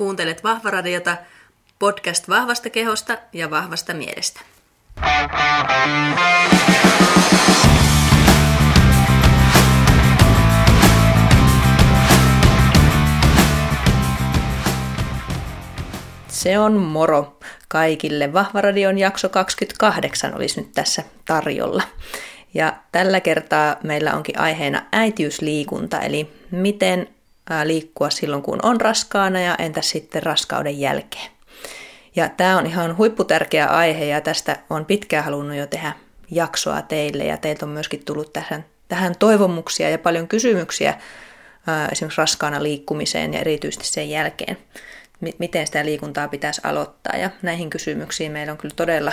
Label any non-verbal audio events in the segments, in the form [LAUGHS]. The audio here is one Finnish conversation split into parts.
Kuuntelet Vahvaradiota, podcast vahvasta kehosta ja vahvasta mielestä. Se on moro kaikille. Vahvaradion jakso 28 olisi nyt tässä tarjolla. Ja tällä kertaa meillä onkin aiheena äitiysliikunta, eli miten liikkua silloin, kun on raskaana ja entä sitten raskauden jälkeen. Ja tämä on ihan huipputärkeä aihe ja tästä on pitkään halunnut jo tehdä jaksoa teille ja teiltä on myöskin tullut tähän, tähän toivomuksia ja paljon kysymyksiä esimerkiksi raskaana liikkumiseen ja erityisesti sen jälkeen, miten sitä liikuntaa pitäisi aloittaa. Ja näihin kysymyksiin meillä on kyllä todella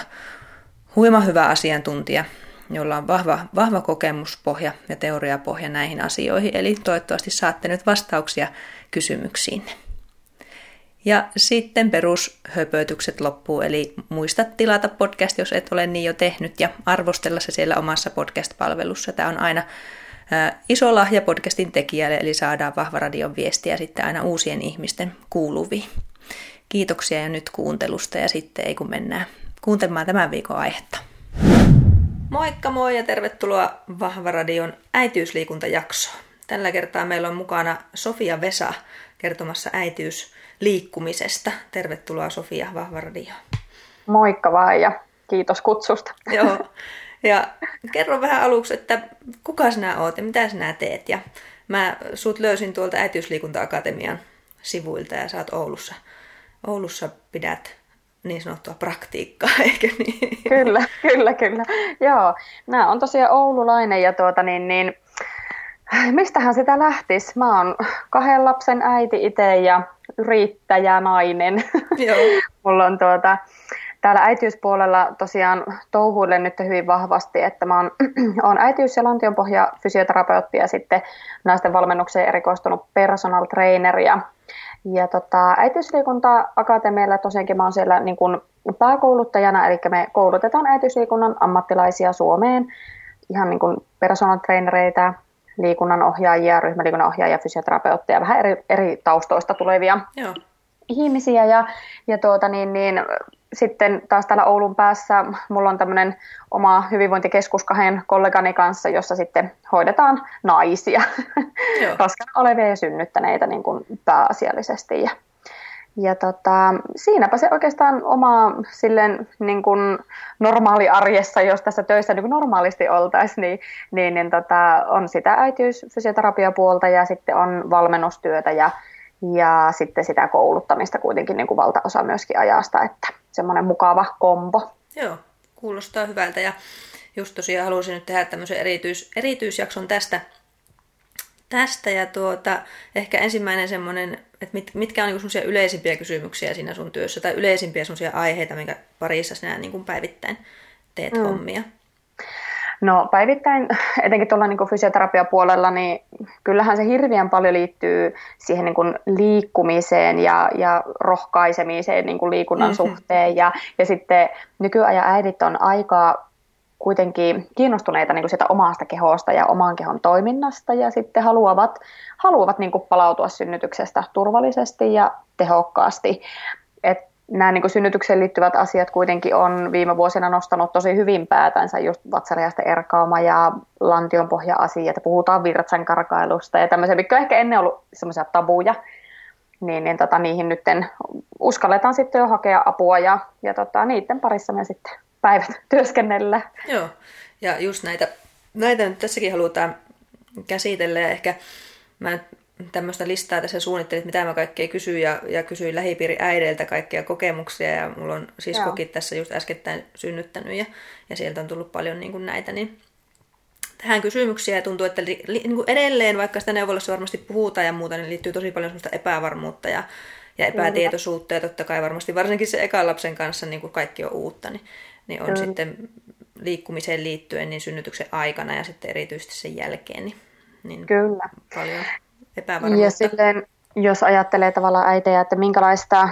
huima hyvä asiantuntija jolla on vahva, vahva kokemuspohja ja teoriapohja näihin asioihin, eli toivottavasti saatte nyt vastauksia kysymyksiin. Ja sitten perushöpötykset loppuu, eli muista tilata podcast, jos et ole niin jo tehnyt, ja arvostella se siellä omassa podcast-palvelussa. Tämä on aina iso lahja podcastin tekijälle, eli saadaan vahva radion viestiä sitten aina uusien ihmisten kuuluviin. Kiitoksia ja nyt kuuntelusta, ja sitten ei kun mennään kuuntelemaan tämän viikon aihetta. Moikka moi ja tervetuloa Vahvaradion äitiysliikuntajaksoon. Tällä kertaa meillä on mukana Sofia Vesa kertomassa äitiysliikkumisesta. Tervetuloa Sofia Vahvaradioon. Moikka vaan ja kiitos kutsusta. [LAUGHS] Joo. Ja kerro vähän aluksi, että kuka sinä oot ja mitä sinä teet. Ja mä sut löysin tuolta Äitiysliikunta-akatemian sivuilta ja sä oot Oulussa. Oulussa pidät niin sanottua praktiikkaa, [LAUGHS] eikö niin? Kyllä, kyllä, kyllä. Joo, nämä on tosiaan oululainen ja tuota niin, niin mistähän sitä lähtisi? Mä oon kahden lapsen äiti itse ja yrittäjä nainen. Joo. [LAUGHS] Mulla on tuota, täällä äitiyspuolella tosiaan touhuille nyt hyvin vahvasti, että mä oon, [CLEARS THROAT] oon äitiys- ja lantionpohja fysioterapeutti ja sitten naisten valmennukseen erikoistunut personal trainer ja ja tota, äitiysliikunta-akatemialla tosiaankin mä oon siellä niin kuin pääkouluttajana, eli me koulutetaan äitiysliikunnan ammattilaisia Suomeen, ihan niin kuin personal trainereita, liikunnan ohjaajia, ryhmäliikunnan ohjaajia, fysioterapeutteja, vähän eri, eri taustoista tulevia Joo. Ihmisiä. Ja, ja tuota, niin, niin, sitten taas täällä Oulun päässä mulla on tämmöinen oma hyvinvointikeskus kahden kollegani kanssa, jossa sitten hoidetaan naisia, [LAUGHS] raskaana olevia ja synnyttäneitä niin kuin pääasiallisesti. Ja, ja tota, siinäpä se oikeastaan oma silleen, niin kuin normaali arjessa, jos tässä töissä niin kuin normaalisti oltaisiin, niin, niin, niin tota, on sitä äitiysfysioterapiapuolta ja sitten on valmennustyötä ja, ja sitten sitä kouluttamista kuitenkin niin kuin valtaosa myöskin ajasta, että semmoinen mukava kombo. Joo, kuulostaa hyvältä ja just tosiaan halusin nyt tehdä tämmöisen erityis, erityisjakson tästä, tästä ja tuota, ehkä ensimmäinen semmoinen, että mit, mitkä on niin yleisimpiä kysymyksiä siinä sun työssä tai yleisimpiä semmoisia aiheita, minkä parissa sinä niin kuin päivittäin teet mm. hommia? No päivittäin, [LAUGHS] etenkin tuolla niin fysioterapiapuolella, niin kyllähän se hirveän paljon liittyy siihen niin kuin liikkumiseen ja, ja rohkaisemiseen niin kuin liikunnan mm-hmm. suhteen. Ja, ja sitten nykyajan äidit on aika kuitenkin kiinnostuneita niin kuin sitä omasta kehosta ja oman kehon toiminnasta ja sitten haluavat, haluavat niin kuin palautua synnytyksestä turvallisesti ja tehokkaasti. Et nämä niin synnytykseen liittyvät asiat kuitenkin on viime vuosina nostanut tosi hyvin päätänsä, just vatsariasta erkauma ja lantionpohja-asiat, puhutaan virtsan karkailusta ja tämmöisiä, mitkä on ehkä ennen ollut semmoisia tabuja, niin, niin tota, niihin nyt uskalletaan sitten jo hakea apua ja, ja tota, niiden parissa me sitten päivät [LAUGHS] työskennellä. Joo, ja just näitä, näitä nyt tässäkin halutaan käsitellä ja ehkä mä tämmöistä listaa tässä suunnittelin, mitä mä kaikkea kysyin ja, ja kysyin lähipiiri äideiltä kaikkia kokemuksia ja mulla on siskokin Joo. tässä just äskettäin synnyttänyt ja, ja sieltä on tullut paljon niin kuin näitä, niin tähän kysymyksiä ja tuntuu, että li, li, niin kuin edelleen, vaikka sitä neuvolassa varmasti puhutaan ja muuta, niin liittyy tosi paljon semmoista epävarmuutta ja, ja epätietoisuutta ja totta kai varmasti varsinkin se ekan lapsen kanssa niin kuin kaikki on uutta, niin, niin on Kyllä. sitten liikkumiseen liittyen niin synnytyksen aikana ja sitten erityisesti sen jälkeen niin, niin Kyllä. paljon epävarmuutta. Ja silleen, jos ajattelee tavallaan äitejä, että minkälaista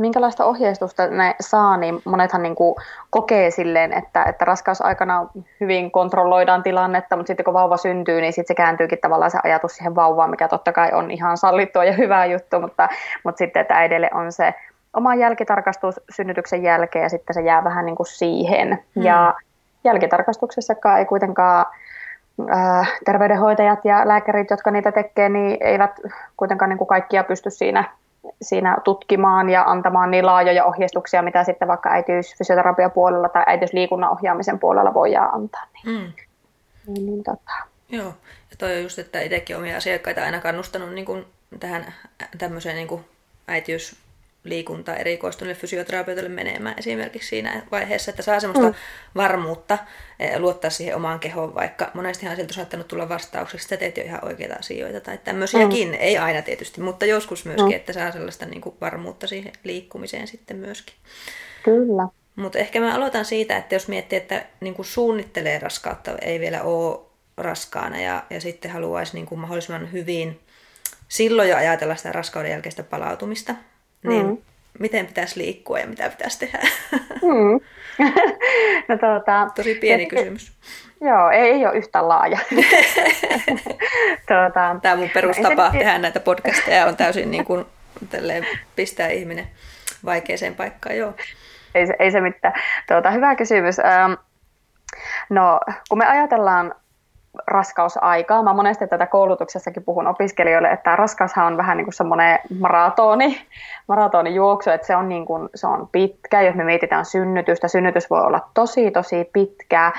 minkälaista ohjeistusta ne saa, niin monethan niin kuin kokee silleen, että, että raskausaikana hyvin kontrolloidaan tilannetta, mutta sitten kun vauva syntyy, niin sitten se kääntyykin tavallaan se ajatus siihen vauvaan, mikä totta kai on ihan sallittua ja hyvä juttu, mutta, mutta sitten, että äidille on se oma jälkitarkastus synnytyksen jälkeen ja sitten se jää vähän niin kuin siihen. Hmm. Ja jälkitarkastuksessakaan ei kuitenkaan terveydenhoitajat ja lääkärit, jotka niitä tekee, niin eivät kuitenkaan niin kuin kaikkia pysty siinä siinä tutkimaan ja antamaan niin laajoja ohjeistuksia, mitä sitten vaikka äitiysfysioterapian puolella tai äitiysliikunnan ohjaamisen puolella voidaan antaa. Niin, mm. niin, niin tota. Joo, ja toi on just, että itsekin omia asiakkaita aina kannustanut niin kuin tähän tämmöiseen niin kuin äitiys liikunta erikoistuneille fysioterapeuteille menemään esimerkiksi siinä vaiheessa, että saa semmoista mm. varmuutta eh, luottaa siihen omaan kehoon, vaikka monestihan sieltä on saattanut tulla vastaukseksi, että teet jo ihan oikeita asioita tai tämmöisiäkin, mm. ei aina tietysti, mutta joskus myöskin, mm. että saa sellaista niin kuin varmuutta siihen liikkumiseen sitten myöskin. Kyllä. Mutta ehkä mä aloitan siitä, että jos miettii, että niin kuin suunnittelee raskautta, ei vielä ole raskaana ja, ja sitten haluaisi niin kuin mahdollisimman hyvin silloin jo ajatella sitä raskauden jälkeistä palautumista, niin mm. miten pitäisi liikkua ja mitä pitäisi tehdä? [LAUGHS] Mm. [LAUGHS] no, tuota, Tosi pieni se, kysymys. [LAUGHS] Joo, ei, ei ole yhtä laaja. tuota, Tämä mun perustapa no, tehdä näitä podcasteja on täysin niin kuin, pistää ihminen vaikeeseen paikkaan. Joo. Ei, se, ei se mitään. Tuota, hyvä kysymys. No, kun me ajatellaan raskausaikaa. Mä monesti tätä koulutuksessakin puhun opiskelijoille, että raskaushan on vähän niin kuin semmoinen maratoni, [LAUGHS] maratonijuoksu, että se on, niin kuin, se on pitkä. Jos me mietitään synnytystä, synnytys voi olla tosi, tosi pitkä,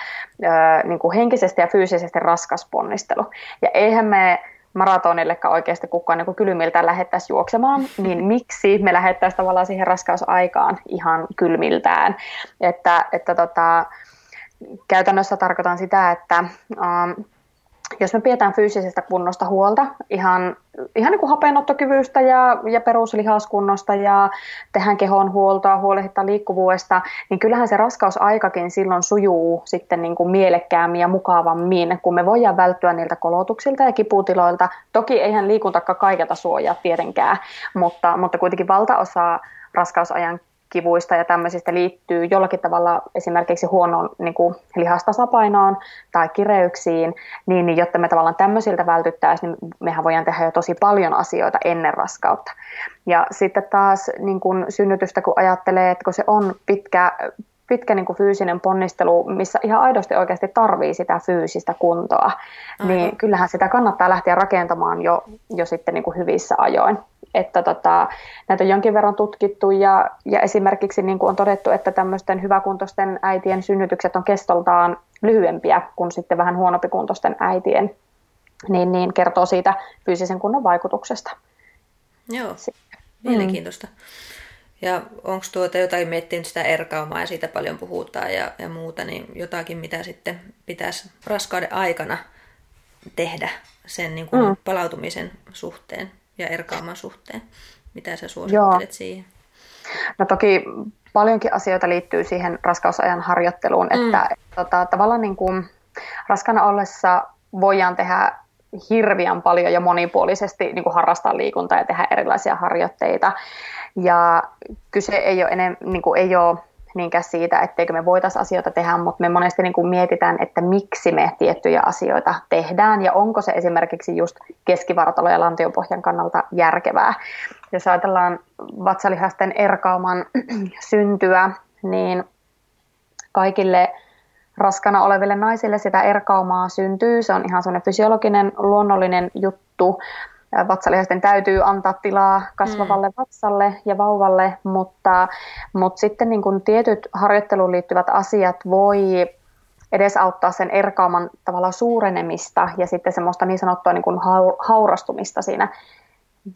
niin kuin henkisesti ja fyysisesti raskas ponnistelu. Ja eihän me maratonillekaan oikeasti kukaan niin kylmiltään lähettäisiin juoksemaan, [LAUGHS] niin miksi me lähettäisiin tavallaan siihen raskausaikaan ihan kylmiltään. Että, että tota, käytännössä tarkoitan sitä, että ähm, jos me pidetään fyysisestä kunnosta huolta, ihan, ihan niin kuin hapenottokyvystä ja, ja peruslihaskunnosta ja tehdään kehon huoltoa, huolehditaan liikkuvuudesta, niin kyllähän se raskausaikakin silloin sujuu sitten niin kuin mielekkäämmin ja mukavammin, kun me voidaan välttyä niiltä kolotuksilta ja kiputiloilta. Toki eihän liikuntakaan kaiketa suojaa tietenkään, mutta, mutta kuitenkin valtaosa raskausajan kivuista ja tämmöisistä liittyy jollakin tavalla esimerkiksi huonoon niin kuin lihastasapainoon tai kireyksiin, niin, niin jotta me tavallaan tämmöisiltä vältyttäisiin, niin mehän voidaan tehdä jo tosi paljon asioita ennen raskautta. Ja sitten taas niin kuin synnytystä, kun ajattelee, että kun se on pitkä, pitkä niin kuin fyysinen ponnistelu, missä ihan aidosti oikeasti tarvii sitä fyysistä kuntoa, Aivan. niin kyllähän sitä kannattaa lähteä rakentamaan jo, jo sitten niin kuin hyvissä ajoin että tota, näitä on jonkin verran tutkittu ja, ja esimerkiksi niin kuin on todettu, että tämmöisten hyväkuntoisten äitien synnytykset on kestoltaan lyhyempiä kuin sitten vähän huonopikuntoisten äitien, niin, niin kertoo siitä fyysisen kunnon vaikutuksesta. Joo, mielenkiintoista. Mm. Ja onko tuota jotain miettinyt sitä erkaumaa ja siitä paljon puhutaan ja, ja muuta, niin jotakin, mitä sitten pitäisi raskauden aikana tehdä sen niin kuin mm. palautumisen suhteen? ja erkaaman suhteen? Mitä sä suosittelet Joo. siihen? No toki paljonkin asioita liittyy siihen raskausajan harjoitteluun, mm. että tota, tavallaan niin kuin raskana ollessa voidaan tehdä hirviän paljon ja monipuolisesti niin kuin harrastaa liikuntaa ja tehdä erilaisia harjoitteita. Ja kyse ei ole, enem, niin kuin ei ole niinkään siitä, etteikö me voitaisiin asioita tehdä, mutta me monesti niin kuin mietitään, että miksi me tiettyjä asioita tehdään ja onko se esimerkiksi just keskivartalo- ja lantiopohjan kannalta järkevää. Jos ajatellaan vatsalihasten erkauman [CLEARS THROAT] syntyä, niin kaikille raskana oleville naisille sitä erkaumaa syntyy. Se on ihan sellainen fysiologinen, luonnollinen juttu vatsalihasten täytyy antaa tilaa kasvavalle mm. vatsalle ja vauvalle, mutta, mutta sitten niin kuin tietyt harjoitteluun liittyvät asiat voi edesauttaa sen erkauman tavallaan suurenemista ja sitten semmoista niin sanottua niin kuin haurastumista siinä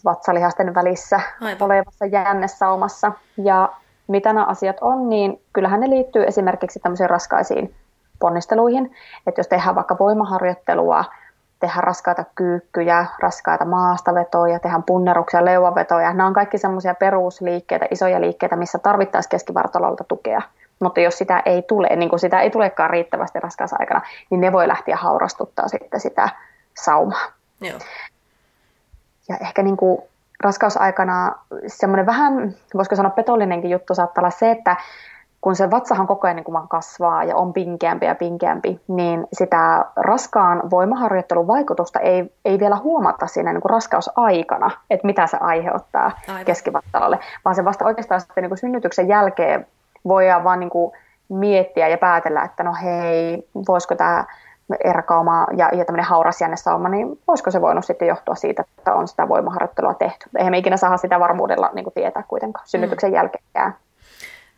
vatsalihasten välissä Aivan. olevassa jännesaumassa. Ja mitä nämä asiat on, niin kyllähän ne liittyy esimerkiksi tämmöisiin raskaisiin ponnisteluihin. Että jos tehdään vaikka voimaharjoittelua, tehdä raskaita kyykkyjä, raskaita maastavetoja, tehdä punneruksia, leuavetoja. Nämä on kaikki semmoisia perusliikkeitä, isoja liikkeitä, missä tarvittaisiin keskivartalolta tukea. Mutta jos sitä ei tule, niin kuin sitä ei tulekaan riittävästi aikana, niin ne voi lähteä haurastuttaa sitten sitä saumaa. Joo. Ja ehkä niin kuin raskausaikana semmoinen vähän, voisiko sanoa petollinenkin juttu saattaa olla se, että kun se vatsahan koko ajan niin kasvaa ja on pinkeämpi ja pinkeämpi, niin sitä raskaan voimaharjoittelun vaikutusta ei, ei vielä huomata siinä niin raskausaikana, että mitä se aiheuttaa Aivan. keskivatsalalle, vaan se vasta oikeastaan sitten niin synnytyksen jälkeen voidaan vaan niin miettiä ja päätellä, että no hei, voisiko tämä erkauma ja, ja tämmöinen haurasjännesauma, niin voisiko se voinut sitten johtua siitä, että on sitä voimaharjoittelua tehty. Eihän me ikinä saa sitä varmuudella niin kuin tietää kuitenkaan synnytyksen mm. jälkeen.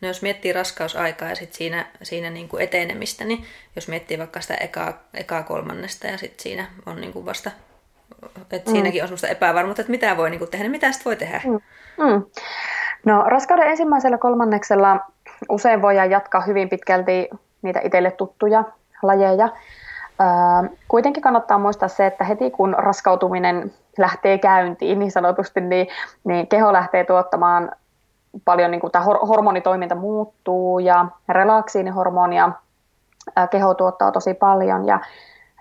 No jos miettii raskausaikaa ja sit siinä, siinä niin kuin etenemistä, niin jos miettii vaikka sitä ekaa, ekaa kolmannesta ja sitten siinä on niin kuin vasta, että mm. siinäkin on sellaista epävarmuutta, että mitä voi niin kuin tehdä, niin mitä sitten voi tehdä? Mm. Mm. No raskauden ensimmäisellä kolmanneksella usein voidaan jatkaa hyvin pitkälti niitä itselle tuttuja lajeja. kuitenkin kannattaa muistaa se, että heti kun raskautuminen lähtee käyntiin niin sanotusti, niin, niin keho lähtee tuottamaan paljon niin kuin tämä hormonitoiminta muuttuu ja relaksiinihormonia keho tuottaa tosi paljon ja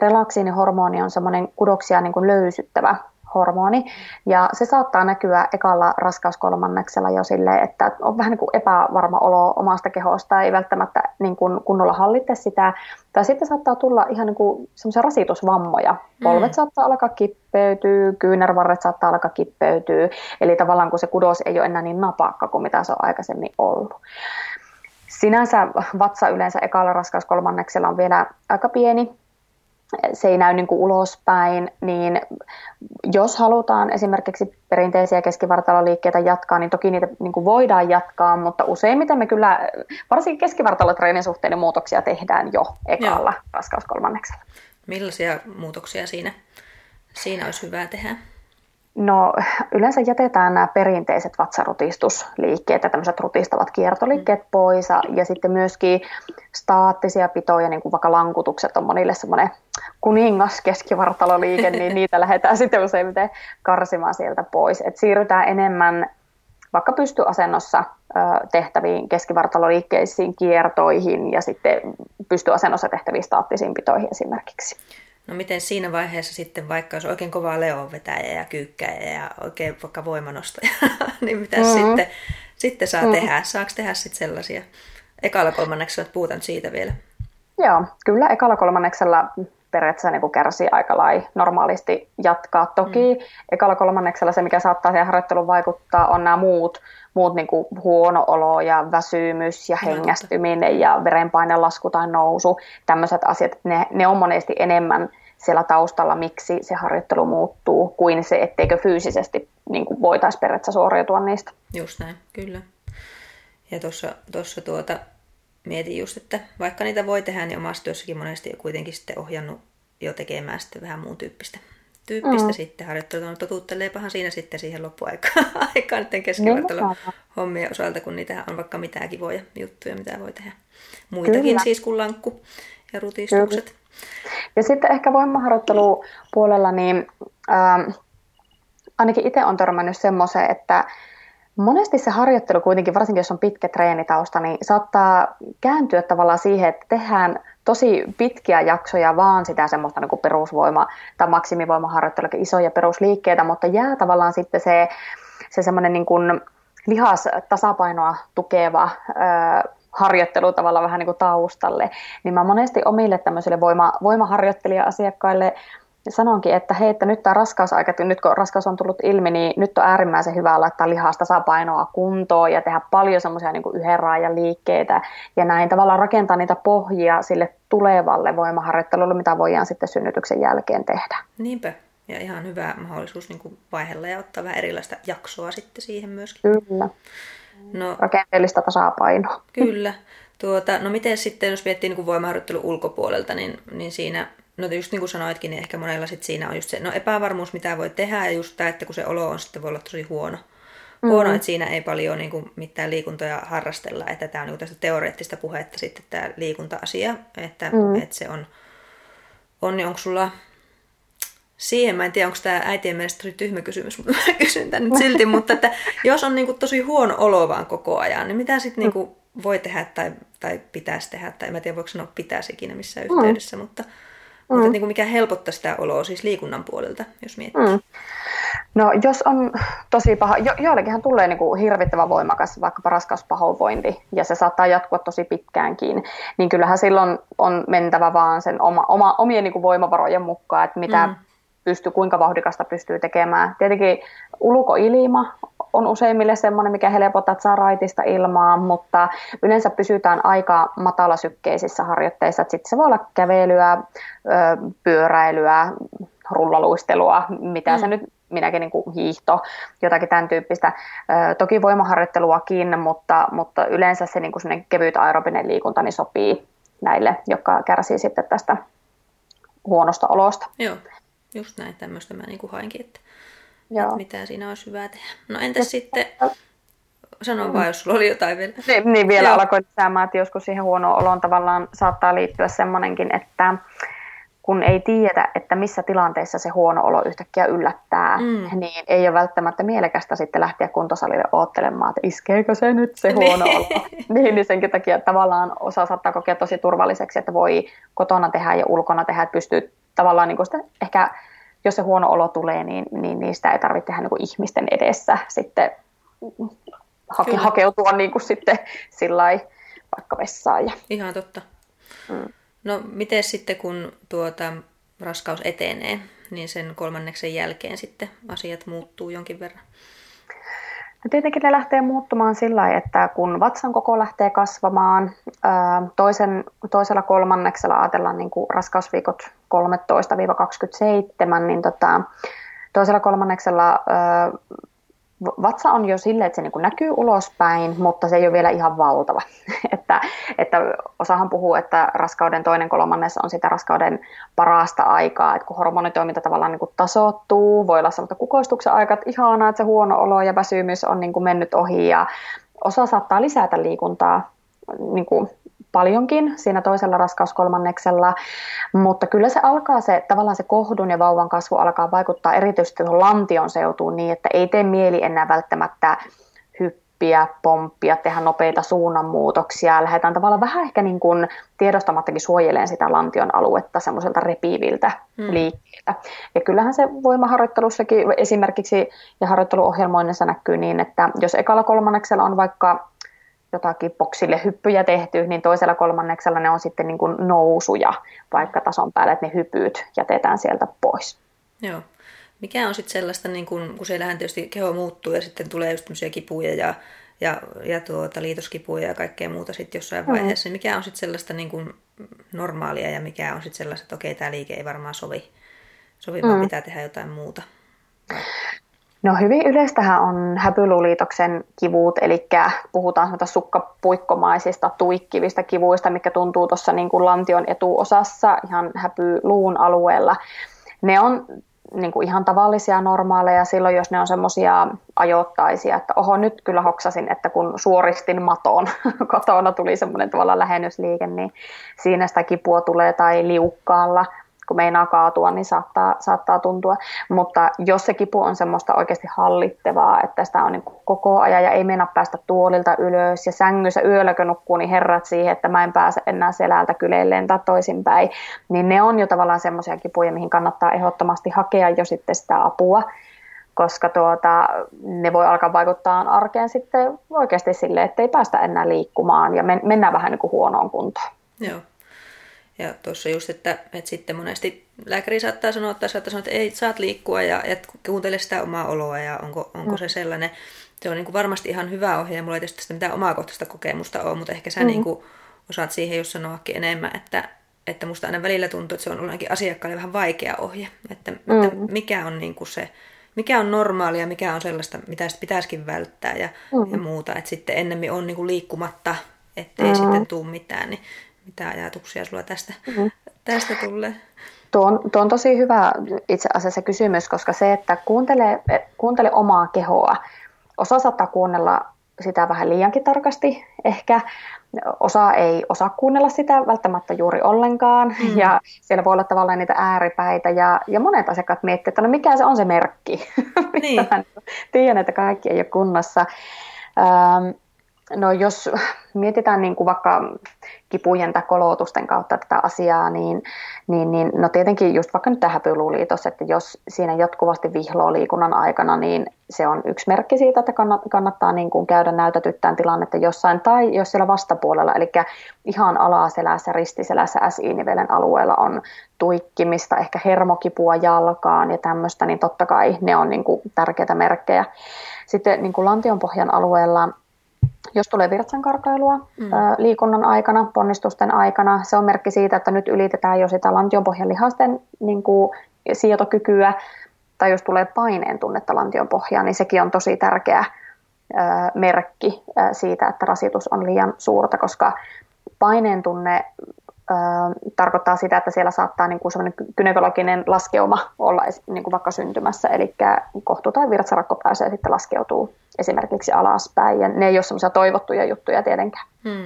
relaksiinihormoni on semmoinen kudoksia niin kuin löysyttävä hormoni. Ja se saattaa näkyä ekalla raskauskolmanneksella jo sille, että on vähän niin kuin epävarma olo omasta kehosta, ei välttämättä niin kuin kunnolla hallitte sitä. Tai sitten saattaa tulla ihan niin kuin semmoisia rasitusvammoja. Polvet mm. saattaa alkaa kippeytyä, kyynärvarret saattaa alkaa kippeytyä. Eli tavallaan kun se kudos ei ole enää niin napakka kuin mitä se on aikaisemmin ollut. Sinänsä vatsa yleensä ekalla raskauskolmanneksella on vielä aika pieni, se ei näy niin kuin ulospäin, niin jos halutaan esimerkiksi perinteisiä keskivartaloliikkeitä jatkaa, niin toki niitä niin kuin voidaan jatkaa, mutta useimmiten me kyllä, varsinkin keskivartalotreenin suhteen, niin muutoksia tehdään jo ekalla Joo. raskauskolmanneksella. Millaisia muutoksia siinä, siinä olisi hyvä tehdä? No yleensä jätetään nämä perinteiset vatsarutistusliikkeet ja tämmöiset rutistavat kiertoliikkeet mm. pois ja sitten myöskin staattisia pitoja, niin kuin vaikka lankutukset on monille semmoinen kuningas keskivartaloliike, niin [LAUGHS] niitä lähdetään sitten useimmiten karsimaan sieltä pois. Et siirrytään enemmän vaikka pystyasennossa tehtäviin keskivartaloliikkeisiin, kiertoihin ja sitten pystyasennossa tehtäviin staattisiin pitoihin esimerkiksi. No miten siinä vaiheessa sitten, vaikka jos oikein kovaa leonvetäjä ja kyykkäjä ja oikein vaikka voimanostaja, [LAUGHS] niin mitä mm-hmm. sitten, sitten saa mm-hmm. tehdä? Saako tehdä sitten sellaisia? Ekalla kolmanneksella, puhutaan siitä vielä. Joo, kyllä ekalla kolmanneksella periaatteessa niin kärsii aika lai normaalisti jatkaa. Toki mm. ekalla kolmanneksella se, mikä saattaa siihen harjoitteluun vaikuttaa, on nämä muut, muut niin kuin huono olo ja väsymys ja hengästyminen ja verenpaineen lasku tai nousu. Tämmöiset asiat, ne, ne on monesti enemmän siellä taustalla, miksi se harjoittelu muuttuu, kuin se, etteikö fyysisesti niin kuin voitaisiin periaatteessa suoriutua niistä. Just näin, kyllä. Ja tuossa tuota, mietin just, että vaikka niitä voi tehdä, niin omassa työssäkin monesti kuitenkin sitten ohjannut jo tekemään sitten vähän muun tyyppistä, tyyppistä mm. sitten harjoittelua. Mutta totuutteleepahan siinä sitten siihen loppuaikaan [LAUGHS] aikaan nyt keskivartalo hommien osalta, kun niitä on vaikka mitään kivoja juttuja, mitä voi tehdä. Muitakin Kyllä. siis kuin lankku ja rutistukset. Kyllä. Ja sitten ehkä voimaharjoittelu puolella, niin ähm, ainakin itse on törmännyt semmoiseen, että Monesti se harjoittelu kuitenkin, varsinkin jos on pitkä treenitausta, niin saattaa kääntyä tavallaan siihen, että tehdään tosi pitkiä jaksoja vaan sitä semmoista niin perusvoima- tai maksimivoimaharjoittelua, isoja perusliikkeitä, mutta jää tavallaan sitten se, se semmoinen niin kuin lihas tasapainoa tukeva ö, harjoittelu tavallaan vähän niin kuin taustalle, niin mä monesti omille tämmöisille voima, voimaharjoittelija-asiakkaille sanonkin, että hei, että nyt tämä raskausaika, nyt kun raskaus on tullut ilmi, niin nyt on äärimmäisen hyvä laittaa lihasta tasapainoa kuntoon ja tehdä paljon semmoisia niin yhden raajan liikkeitä ja näin tavallaan rakentaa niitä pohjia sille tulevalle voimaharjoittelulle, mitä voidaan sitten synnytyksen jälkeen tehdä. Niinpä. Ja ihan hyvä mahdollisuus niin kuin vaihella ja ottaa vähän erilaista jaksoa sitten siihen myöskin. Kyllä. No, Rakenteellista tasapainoa. Kyllä. Tuota, no miten sitten, jos miettii niin voimaharjoittelun ulkopuolelta, niin, niin siinä no just niin kuin sanoitkin, niin ehkä monella sit siinä on just se no epävarmuus, mitä voi tehdä, ja just tämä, että kun se olo on sitten voi olla tosi huono. Mm-hmm. Huono, että siinä ei paljon niin kuin, mitään liikuntoja harrastella, että tämä on niin tästä teoreettista puhetta sitten tämä liikunta-asia, että, mm-hmm. että se on, on niin onko sulla siihen, mä en tiedä, onko tämä äitien mielestä tosi tyhmä kysymys, mutta mä kysyn tämän nyt [LAUGHS] silti, mutta että jos on niin kuin, tosi huono olo vaan koko ajan, niin mitä sitten niin kuin, voi tehdä tai, tai pitäisi tehdä, tai en tiedä voiko sanoa pitäisi ikinä missään yhteydessä, mm. mutta Mm. Mutta niin kuin mikä helpottaa sitä oloa siis liikunnan puolelta, jos miettii. Mm. No jos on tosi paha, jo, joillekinhan tulee niin kuin hirvittävän voimakas vaikkapa raskauspahoinvointi ja se saattaa jatkua tosi pitkäänkin, niin kyllähän silloin on mentävä vaan sen oma, oma, omien niin kuin voimavarojen mukaan, että mitä mm. pystyy, kuinka vauhdikasta pystyy tekemään. Tietenkin ulkoilma on useimmille semmoinen, mikä helpottaa, että saa raitista ilmaa, mutta yleensä pysytään aika matalasykkeisissä harjoitteissa. Sitten se voi olla kävelyä, pyöräilyä, rullaluistelua, mitä mm. se nyt minäkin niin kuin hiihto, jotakin tämän tyyppistä. Toki voimaharjoitteluakin, mutta, mutta yleensä se niin kuin kevyt aerobinen liikunta niin sopii näille, jotka kärsii sitten tästä huonosta olosta. Joo, just näin tämmöistä mä niin kuin hainkin, että, Joo. mitä siinä olisi hyvää tehdä. No entäs ja sitten, sano vaan, jos sulla oli jotain vielä. Niin, niin vielä alkoi lisäämään, että joskus siihen huonoon oloon tavallaan saattaa liittyä semmoinenkin, että kun ei tiedä, että missä tilanteessa se huono olo yhtäkkiä yllättää, mm. niin ei ole välttämättä mielekästä sitten lähteä kuntosalille oottelemaan, että iskeekö se nyt se huono niin. olo. [LAUGHS] niin, niin senkin takia tavallaan osa saattaa kokea tosi turvalliseksi, että voi kotona tehdä ja ulkona tehdä, että pystyy tavallaan niin sitä, ehkä jos se huono olo tulee, niin, niin niistä ei tarvitse tehdä niin ihmisten edessä sitten hake, hakeutua niin kuin sitten sillä vaikka vessaan. Ja... Ihan totta. Mm. No miten sitten kun tuota raskaus etenee, niin sen kolmanneksen jälkeen sitten asiat muuttuu jonkin verran? No tietenkin ne lähtee muuttumaan sillä että kun vatsan koko lähtee kasvamaan, toisen, toisella kolmanneksella ajatellaan niin kuin raskausviikot 13-27, niin tota, toisella kolmanneksella vatsa on jo silleen, että se niin näkyy ulospäin, mutta se ei ole vielä ihan valtava. [LAUGHS] että, että osahan puhuu, että raskauden toinen kolmannes on sitä raskauden parasta aikaa, että kun hormonitoiminta tavallaan niin tasoittuu, voi olla sellaista kukoistuksen aika, että ihanaa, että se huono olo ja väsymys on niin mennyt ohi ja osa saattaa lisätä liikuntaa niin kuin paljonkin siinä toisella raskauskolmanneksella, mutta kyllä se alkaa se, tavallaan se kohdun ja vauvan kasvu alkaa vaikuttaa erityisesti tuohon lantion seutuun niin, että ei tee mieli enää välttämättä hyppiä, pomppia, tehdä nopeita suunnanmuutoksia. Lähdetään tavallaan vähän ehkä niin kuin tiedostamattakin suojeleen sitä lantion aluetta semmoiselta repiiviltä hmm. liikkeeltä. Ja kyllähän se voimaharjoittelussakin esimerkiksi ja harjoitteluohjelmoinnissa näkyy niin, että jos ekalla kolmanneksella on vaikka jotakin boksille hyppyjä tehty, niin toisella kolmanneksella ne on sitten niin kuin nousuja vaikka tason päälle, että ne hypyt jätetään sieltä pois. Joo. Mikä on sitten sellaista, niin kun, kun siellähän tietysti keho muuttuu ja sitten tulee just kipuja ja, ja, ja tuota, liitoskipuja ja kaikkea muuta sitten jossain mm. vaiheessa, niin mikä on sitten sellaista niin kuin normaalia ja mikä on sitten sellaista, että okei, tämä liike ei varmaan sovi, sovi mm. vaan pitää tehdä jotain muuta? No hyvin yleistähän on häpyluuliitoksen kivut, eli puhutaan sukkapuikkomaisista tuikkivista kivuista, mikä tuntuu tuossa niin kuin lantion etuosassa ihan häpyluun alueella. Ne on niin kuin ihan tavallisia normaaleja silloin, jos ne on semmoisia ajoittaisia, että oho nyt kyllä hoksasin, että kun suoristin maton, [LAUGHS] kotona tuli semmoinen tavalla lähennysliike, niin siinä sitä kipua tulee tai liukkaalla – kun meinaa kaatua, niin saattaa, saattaa tuntua. Mutta jos se kipu on semmoista oikeasti hallittevaa, että sitä on niin koko ajan ja ei meinaa päästä tuolilta ylös ja sängyssä yölläkö nukkuu, niin herrat siihen, että mä en pääse enää selältä kyleilleen tai toisinpäin, niin ne on jo tavallaan semmoisia kipuja, mihin kannattaa ehdottomasti hakea jo sitten sitä apua koska tuota, ne voi alkaa vaikuttaa arkeen sitten oikeasti sille, että ei päästä enää liikkumaan ja men- mennään vähän niin kuin huonoon kuntoon. Joo. Ja tuossa just, että, että sitten monesti lääkäri saattaa sanoa, että saattaa sanoa, että ei, saat liikkua ja, ja kuuntele sitä omaa oloa ja onko, onko mm. se sellainen. Se on niin kuin varmasti ihan hyvä ohje. Mulla ei tietysti sitä mitään omakohtaista kokemusta ole, mutta ehkä sä mm. niin kuin osaat siihen just sanoakin enemmän, että, että musta aina välillä tuntuu, että se on ainakin asiakkaalle vähän vaikea ohje. Että, mm. että mikä on niin kuin se, mikä on normaalia, mikä on sellaista, mitä pitäisikin välttää ja, mm. ja muuta. Että sitten ennemmin on niin kuin liikkumatta, ettei mm. sitten tule mitään. Niin mitä ajatuksia sulla tästä, mm-hmm. tästä tulee? Tuo on, tuo on tosi hyvä itse asiassa kysymys, koska se, että kuuntele, kuuntele omaa kehoa, osa saattaa kuunnella sitä vähän liiankin tarkasti ehkä, osa ei osaa kuunnella sitä välttämättä juuri ollenkaan, mm. ja siellä voi olla tavallaan niitä ääripäitä, ja, ja monet asiakkaat miettivät, että no mikä se on se merkki, [LAUGHS] niin. tiedän, että kaikki ei ole kunnossa. Ähm, No jos mietitään niin kuin vaikka kipujen tai kolotusten kautta tätä asiaa, niin, niin, niin no tietenkin just vaikka nyt tämä häpyluuliitos, että jos siinä jatkuvasti vihloo liikunnan aikana, niin se on yksi merkki siitä, että kannattaa niin kuin käydä näytätyttään tilannetta jossain, tai jos siellä vastapuolella, eli ihan alaselässä, ristiselässä, SI-nivelen alueella on tuikkimista, ehkä hermokipua jalkaan ja tämmöistä, niin totta kai ne on niin kuin tärkeitä merkkejä. Sitten niin kuin lantionpohjan alueella jos tulee virtsankarkailua mm. liikunnan aikana, ponnistusten aikana, se on merkki siitä, että nyt ylitetään jo sitä lantionpohjan lihasten niin kuin, sietokykyä, tai jos tulee paineen tunnetta lantionpohjaan, niin sekin on tosi tärkeä merkki siitä, että rasitus on liian suurta, koska paineen tunne tarkoittaa sitä, että siellä saattaa niin kuin gynekologinen laskeuma olla niin kuin vaikka syntymässä, eli kohtu tai virtsarakko pääsee sitten laskeutuu esimerkiksi alaspäin, ja ne ei ole semmoisia toivottuja juttuja tietenkään. Hmm.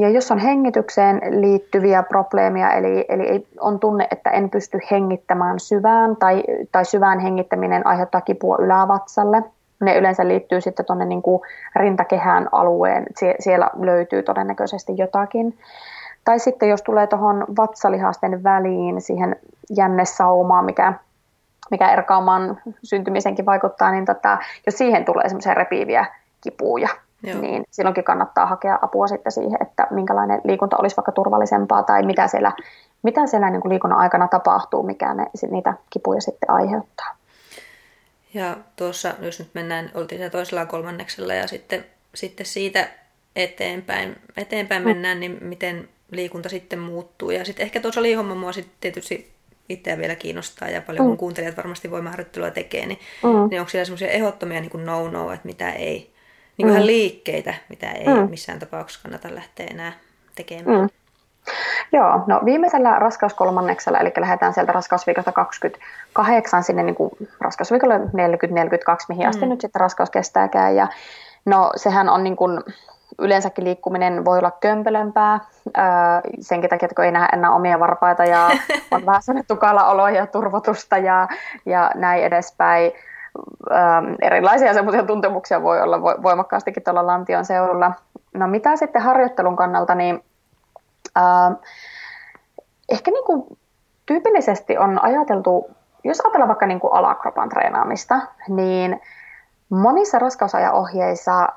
Ja jos on hengitykseen liittyviä probleemia, eli, eli ei, on tunne, että en pysty hengittämään syvään, tai, tai syvään hengittäminen aiheuttaa kipua ylävatsalle, ne yleensä liittyy sitten tuonne niin rintakehän alueen, Sie- siellä löytyy todennäköisesti jotakin. Tai sitten jos tulee tuohon vatsalihasten väliin, siihen jännesaumaan, mikä, mikä erkauman syntymisenkin vaikuttaa, niin tota, jos siihen tulee semmoisia repiiviä kipuja, Joo. niin silloinkin kannattaa hakea apua sitten siihen, että minkälainen liikunta olisi vaikka turvallisempaa tai mitä siellä, mitä siellä niin kuin liikunnan aikana tapahtuu, mikä ne, niitä kipuja sitten aiheuttaa. Ja tuossa, jos nyt mennään, oltiin siellä toisella kolmanneksella ja sitten, sitten siitä eteenpäin, eteenpäin mm. mennään, niin miten liikunta sitten muuttuu. Ja sitten ehkä tuossa liihomma mua sitten tietysti itseä vielä kiinnostaa ja paljon mm. mun kuuntelijat varmasti voimaharjoittelua tekee, niin, mm. niin onko siellä semmoisia ehdottomia niin no-no, että mitä ei, niin kuin mm. liikkeitä, mitä ei mm. missään tapauksessa kannata lähteä enää tekemään. Mm. Joo, no viimeisellä raskauskolmanneksella, eli lähdetään sieltä raskausviikosta 28 sinne niin kuin raskausviikolle 40-42, mihin asti mm. nyt sitten raskaus kestääkään. Ja no sehän on niin kuin, yleensäkin liikkuminen voi olla kömpelömpää senkin takia, että kun ei näe enää omia varpaita ja [LAUGHS] on vähän sellainen tukala olo ja turvotusta ja, ja näin edespäin. erilaisia semmoisia tuntemuksia voi olla voimakkaastikin tuolla Lantion seudulla. No mitä sitten harjoittelun kannalta, niin äh, ehkä niin kuin tyypillisesti on ajateltu, jos ajatellaan vaikka niin kuin alakropan treenaamista, niin monissa raskausajan ohjeissa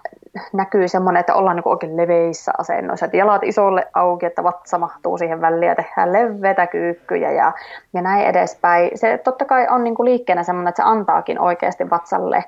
näkyy semmoinen, että ollaan niin oikein leveissä asennoissa, että jalat isolle auki, että vatsa mahtuu siihen väliin ja tehdään leveitä kyykkyjä ja, ja näin edespäin. Se totta kai on niin liikkeenä semmoinen, että se antaakin oikeasti vatsalle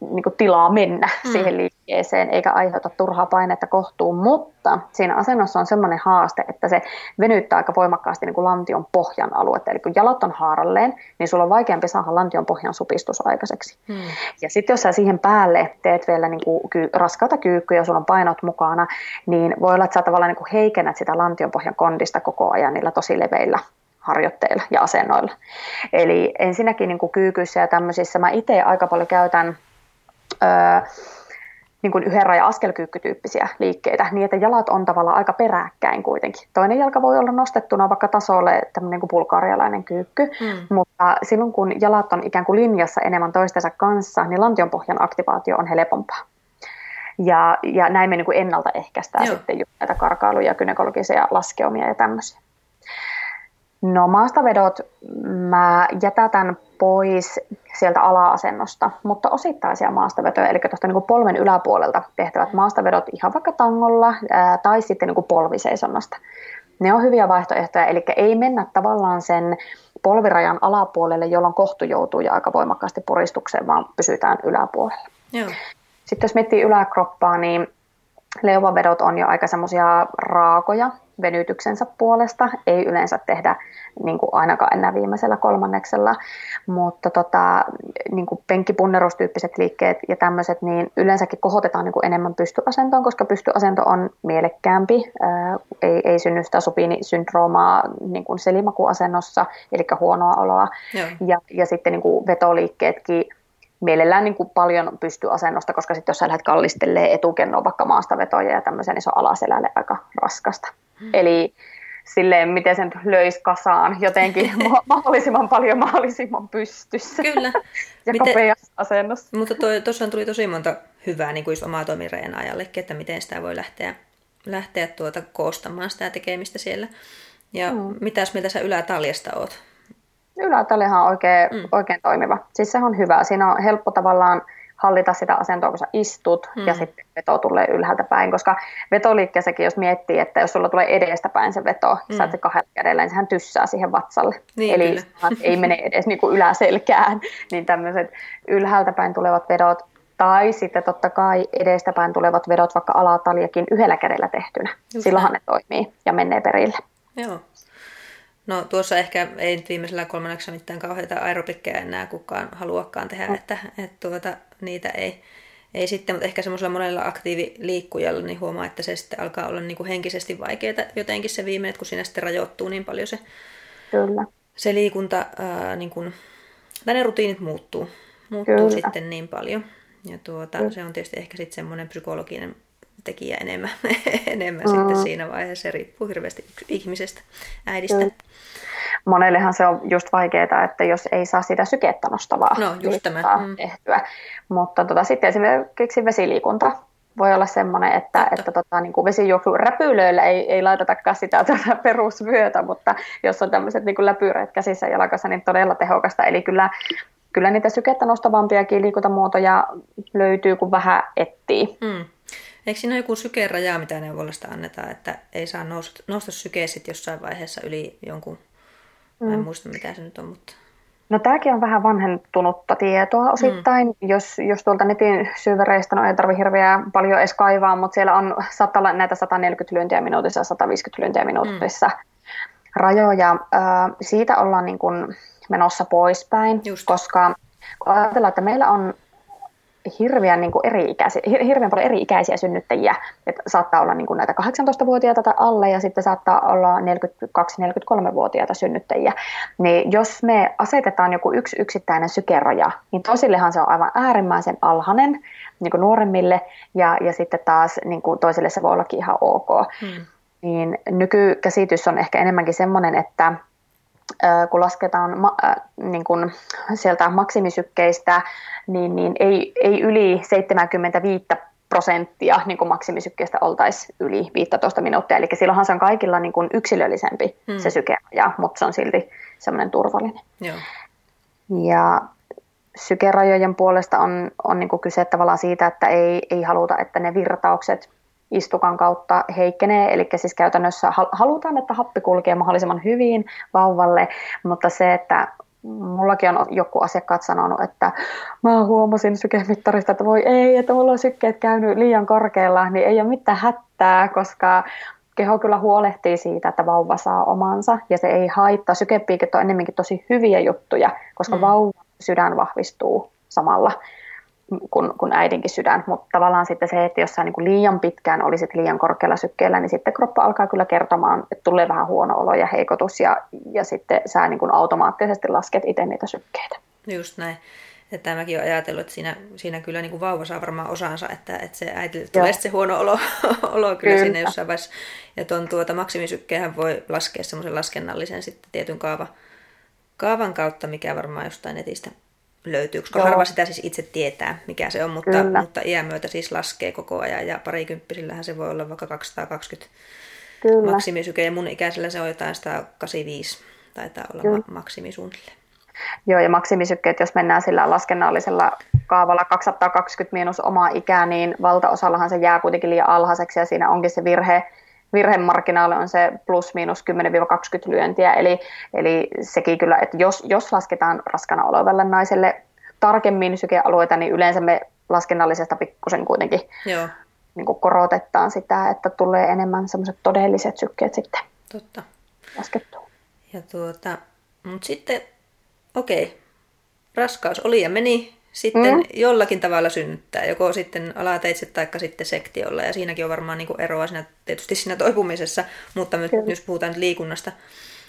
niin kuin tilaa mennä mm. siihen liikkeeseen, eikä aiheuta turhaa painetta kohtuun, mutta siinä asennossa on semmoinen haaste, että se venyttää aika voimakkaasti niin kuin lantion pohjan aluetta. Eli kun jalat on haaralleen, niin sulla on vaikeampi saada lantion pohjan supistus aikaiseksi. Mm. Ja sitten jos sä siihen päälle teet vielä niin kuin ky- raskaata kyykkyä ja sulla on painot mukana, niin voi olla, että sä tavallaan niin kuin heikennät sitä lantion pohjan kondista koko ajan niillä tosi leveillä harjoitteilla ja asennoilla. Eli ensinnäkin niin kuin kyykyissä ja tämmöisissä mä itse aika paljon käytän öö, niin kuin yhden rajan askelkyykkytyyppisiä liikkeitä, niin että jalat on tavallaan aika peräkkäin kuitenkin. Toinen jalka voi olla nostettuna vaikka tasolle tämmöinen kuin bulgarialainen kyykky, mm. mutta silloin kun jalat on ikään kuin linjassa enemmän toistensa kanssa, niin lantionpohjan aktivaatio on helpompaa. Ja, ja näin me niin kuin ennaltaehkäistään Joo. sitten näitä karkailuja, gynekologisia laskeumia ja tämmöisiä. No maastavedot mä jätätän pois sieltä ala-asennosta, mutta osittaisia maastavetoja, eli tuosta niin polven yläpuolelta tehtävät maastavedot ihan vaikka tangolla ää, tai sitten niin polviseisonnasta. Ne on hyviä vaihtoehtoja, eli ei mennä tavallaan sen polvirajan alapuolelle, jolloin kohtu joutuu ja aika voimakkaasti puristukseen, vaan pysytään yläpuolella. Joo. Sitten jos miettii yläkroppaa, niin leuvavedot on jo aika semmoisia raakoja, venytyksensä puolesta. Ei yleensä tehdä niin kuin ainakaan enää viimeisellä kolmanneksella, mutta tota, niin kuin penkkipunnerustyyppiset liikkeet ja tämmöiset, niin yleensäkin kohotetaan niin kuin enemmän pystyasentoon, koska pystyasento on mielekkäämpi, ää, ei, ei synny sitä sopiinisyndroomaa niin kuin selimakuasennossa, eli huonoa oloa. Ja, ja sitten niin kuin vetoliikkeetkin mielellään niin kuin paljon pystyasennosta, koska sitten jos sä lähdet kallistelee etukennoa vaikka maastavetoja ja tämmöisen, niin se on alaselälle aika raskasta. Hmm. Eli silleen, miten sen löisi kasaan jotenkin [LAUGHS] mahdollisimman paljon mahdollisimman pystyssä. Kyllä. [LAUGHS] ja miten, kapeassa asennossa. Mutta tuossa tuli tosi monta hyvää niin kuin just omaa ajallekin, että miten sitä voi lähteä, lähteä tuota koostamaan sitä tekemistä siellä. Ja mm. mitäs mieltä sä ylätaljasta oot? Ylätaljahan on oikein, mm. oikein toimiva. Siis se on hyvä. Siinä on helppo tavallaan hallita sitä asentoa, kun sä istut, mm. ja sitten veto tulee ylhäältä päin, koska vetoliikkeessäkin, jos miettii, että jos sulla tulee edestä päin se veto, mm. sä se kahdella kädellä, niin sehän tyssää siihen vatsalle. Niin, Eli ei mene edes niin kuin yläselkään, [LAUGHS] niin tämmöiset ylhäältä päin tulevat vedot, tai sitten totta kai edestäpäin tulevat vedot vaikka alataljakin yhdellä kädellä tehtynä. Just Silloinhan näin. ne toimii ja menee perille. Joo. No tuossa ehkä ei nyt viimeisellä kolmanneksella mitään kauheita aerobikkeja enää kukaan haluakaan tehdä, mm. että, että tuota, niitä ei, ei sitten, mutta ehkä semmoisella monella aktiiviliikkujalla niin huomaa, että se sitten alkaa olla niin kuin henkisesti vaikeaa jotenkin se viimeinen, kun siinä sitten rajoittuu niin paljon se, Kyllä. se liikunta, ää, niin kuin, tai ne rutiinit muuttuu, muuttuu Kyllä. sitten niin paljon. Ja tuota, se on tietysti ehkä sitten semmoinen psykologinen tekijä enemmän, [LAUGHS] enemmän mm. sitten siinä vaiheessa. Se riippuu hirveästi ihmisestä, äidistä. Mm. Monellehan se on just vaikeaa, että jos ei saa sitä sykettä nostavaa no, just tämä. Mm. tehtyä. Mutta tota, sitten esimerkiksi vesiliikunta voi olla semmoinen, että, Totta. että tota, niin kuin vesijuoksu räpylöillä ei, ei laitetakaan sitä [LAUGHS] tuota perusvyötä, mutta jos on tämmöiset niin kuin läpyreet käsissä jalkassa, niin todella tehokasta. Eli kyllä, kyllä niitä sykettä nostavampiakin liikuntamuotoja löytyy, kun vähän etsii. Mm. Eikö siinä ole joku sykeraja, mitä neuvolasta annetaan, että ei saa nousta, nousta syke sitten jossain vaiheessa yli jonkun, mm. en muista mitä se nyt on, mutta... No tämäkin on vähän vanhentunutta tietoa osittain, mm. jos, jos tuolta netin syövereistä, no ei tarvitse hirveä paljon edes kaivaa, mutta siellä on saattaa olla näitä 140 lyöntiä minuutissa ja 150 lyöntiä minuutissa mm. rajoja. Siitä ollaan niin kuin menossa poispäin, Just. koska kun ajatellaan, että meillä on hirveän, niin kuin eri-ikäisiä, hirveän paljon eri-ikäisiä synnyttäjiä. Että saattaa olla niin kuin näitä 18-vuotiaita tai alle ja sitten saattaa olla 42-43-vuotiaita synnyttäjiä. Niin jos me asetetaan joku yksi yksittäinen sykeraja, niin tosillehan se on aivan äärimmäisen alhainen niin kuin nuoremmille ja, ja sitten taas niin kuin toisille se voi ollakin ihan ok. Hmm. Niin nykykäsitys on ehkä enemmänkin semmoinen, että kun lasketaan ma, äh, niin kun sieltä maksimisykkeistä, niin, niin ei, ei yli 75 prosenttia niin kuin maksimisykkeestä oltaisi yli 15 minuuttia. Eli silloinhan se on kaikilla niin kuin yksilöllisempi hmm. se sykeraja, mutta se on silti semmoinen turvallinen. Joo. Ja sykerajojen puolesta on, on niin kuin kyse tavallaan siitä, että ei, ei haluta, että ne virtaukset istukan kautta heikkenee, eli siis käytännössä halutaan, että happi kulkee mahdollisimman hyvin vauvalle, mutta se, että mullakin on joku asiakkaat sanonut, että mä huomasin sykemittarista, että voi ei, että mulla on sykkeet käynyt liian korkealla, niin ei ole mitään hätää, koska keho kyllä huolehtii siitä, että vauva saa omansa ja se ei haittaa. Sykepiikit on enemmänkin tosi hyviä juttuja, koska mm. vauvan sydän vahvistuu samalla kuin, kuin äidinkin sydän, mutta tavallaan sitten se, että jos sä niin kuin liian pitkään olisit liian korkealla sykkeellä, niin sitten kroppa alkaa kyllä kertomaan, että tulee vähän huono olo ja heikotus ja, ja sitten sä niin kuin automaattisesti lasket itse niitä sykkeitä. Just näin. Että mäkin olen ajatellut, että siinä, siinä kyllä niin kuin vauva saa varmaan osansa, että, että se äiti tulee se huono olo, [LAUGHS] olo kyllä, kyllä. sinne jossain vaiheessa. Ja tuon tuota maksimisykkeähän voi laskea semmoisen laskennallisen sitten tietyn kaava, kaavan kautta, mikä varmaan jostain netistä löytyy, koska Joo. harva sitä siis itse tietää, mikä se on, mutta, mutta iän myötä siis laskee koko ajan ja parikymppisillähän se voi olla vaikka 220 Kyllä. maksimisyke ja mun ikäisellä se on jotain 185, taitaa olla Kyllä. maksimi suunnilleen. Joo, ja maksimisykkeet, jos mennään sillä laskennallisella kaavalla 220 miinus omaa ikää, niin valtaosallahan se jää kuitenkin liian alhaiseksi, ja siinä onkin se virhe, virhemarginaali on se plus miinus 10-20 lyöntiä, eli, eli sekin kyllä, että jos, jos lasketaan raskana olevalle naiselle tarkemmin sykealueita, niin yleensä me laskennallisesta pikkusen kuitenkin Joo. Niin kuin korotetaan sitä, että tulee enemmän semmoiset todelliset sykkeet sitten Totta. laskettua. Ja tuota, mutta sitten, okei, raskaus oli ja meni, sitten mm. jollakin tavalla synnyttää, joko sitten alateitse tai sitten sektiolla. Ja siinäkin on varmaan niin kuin eroa siinä, tietysti siinä toipumisessa, mutta nyt, jos puhutaan nyt liikunnasta,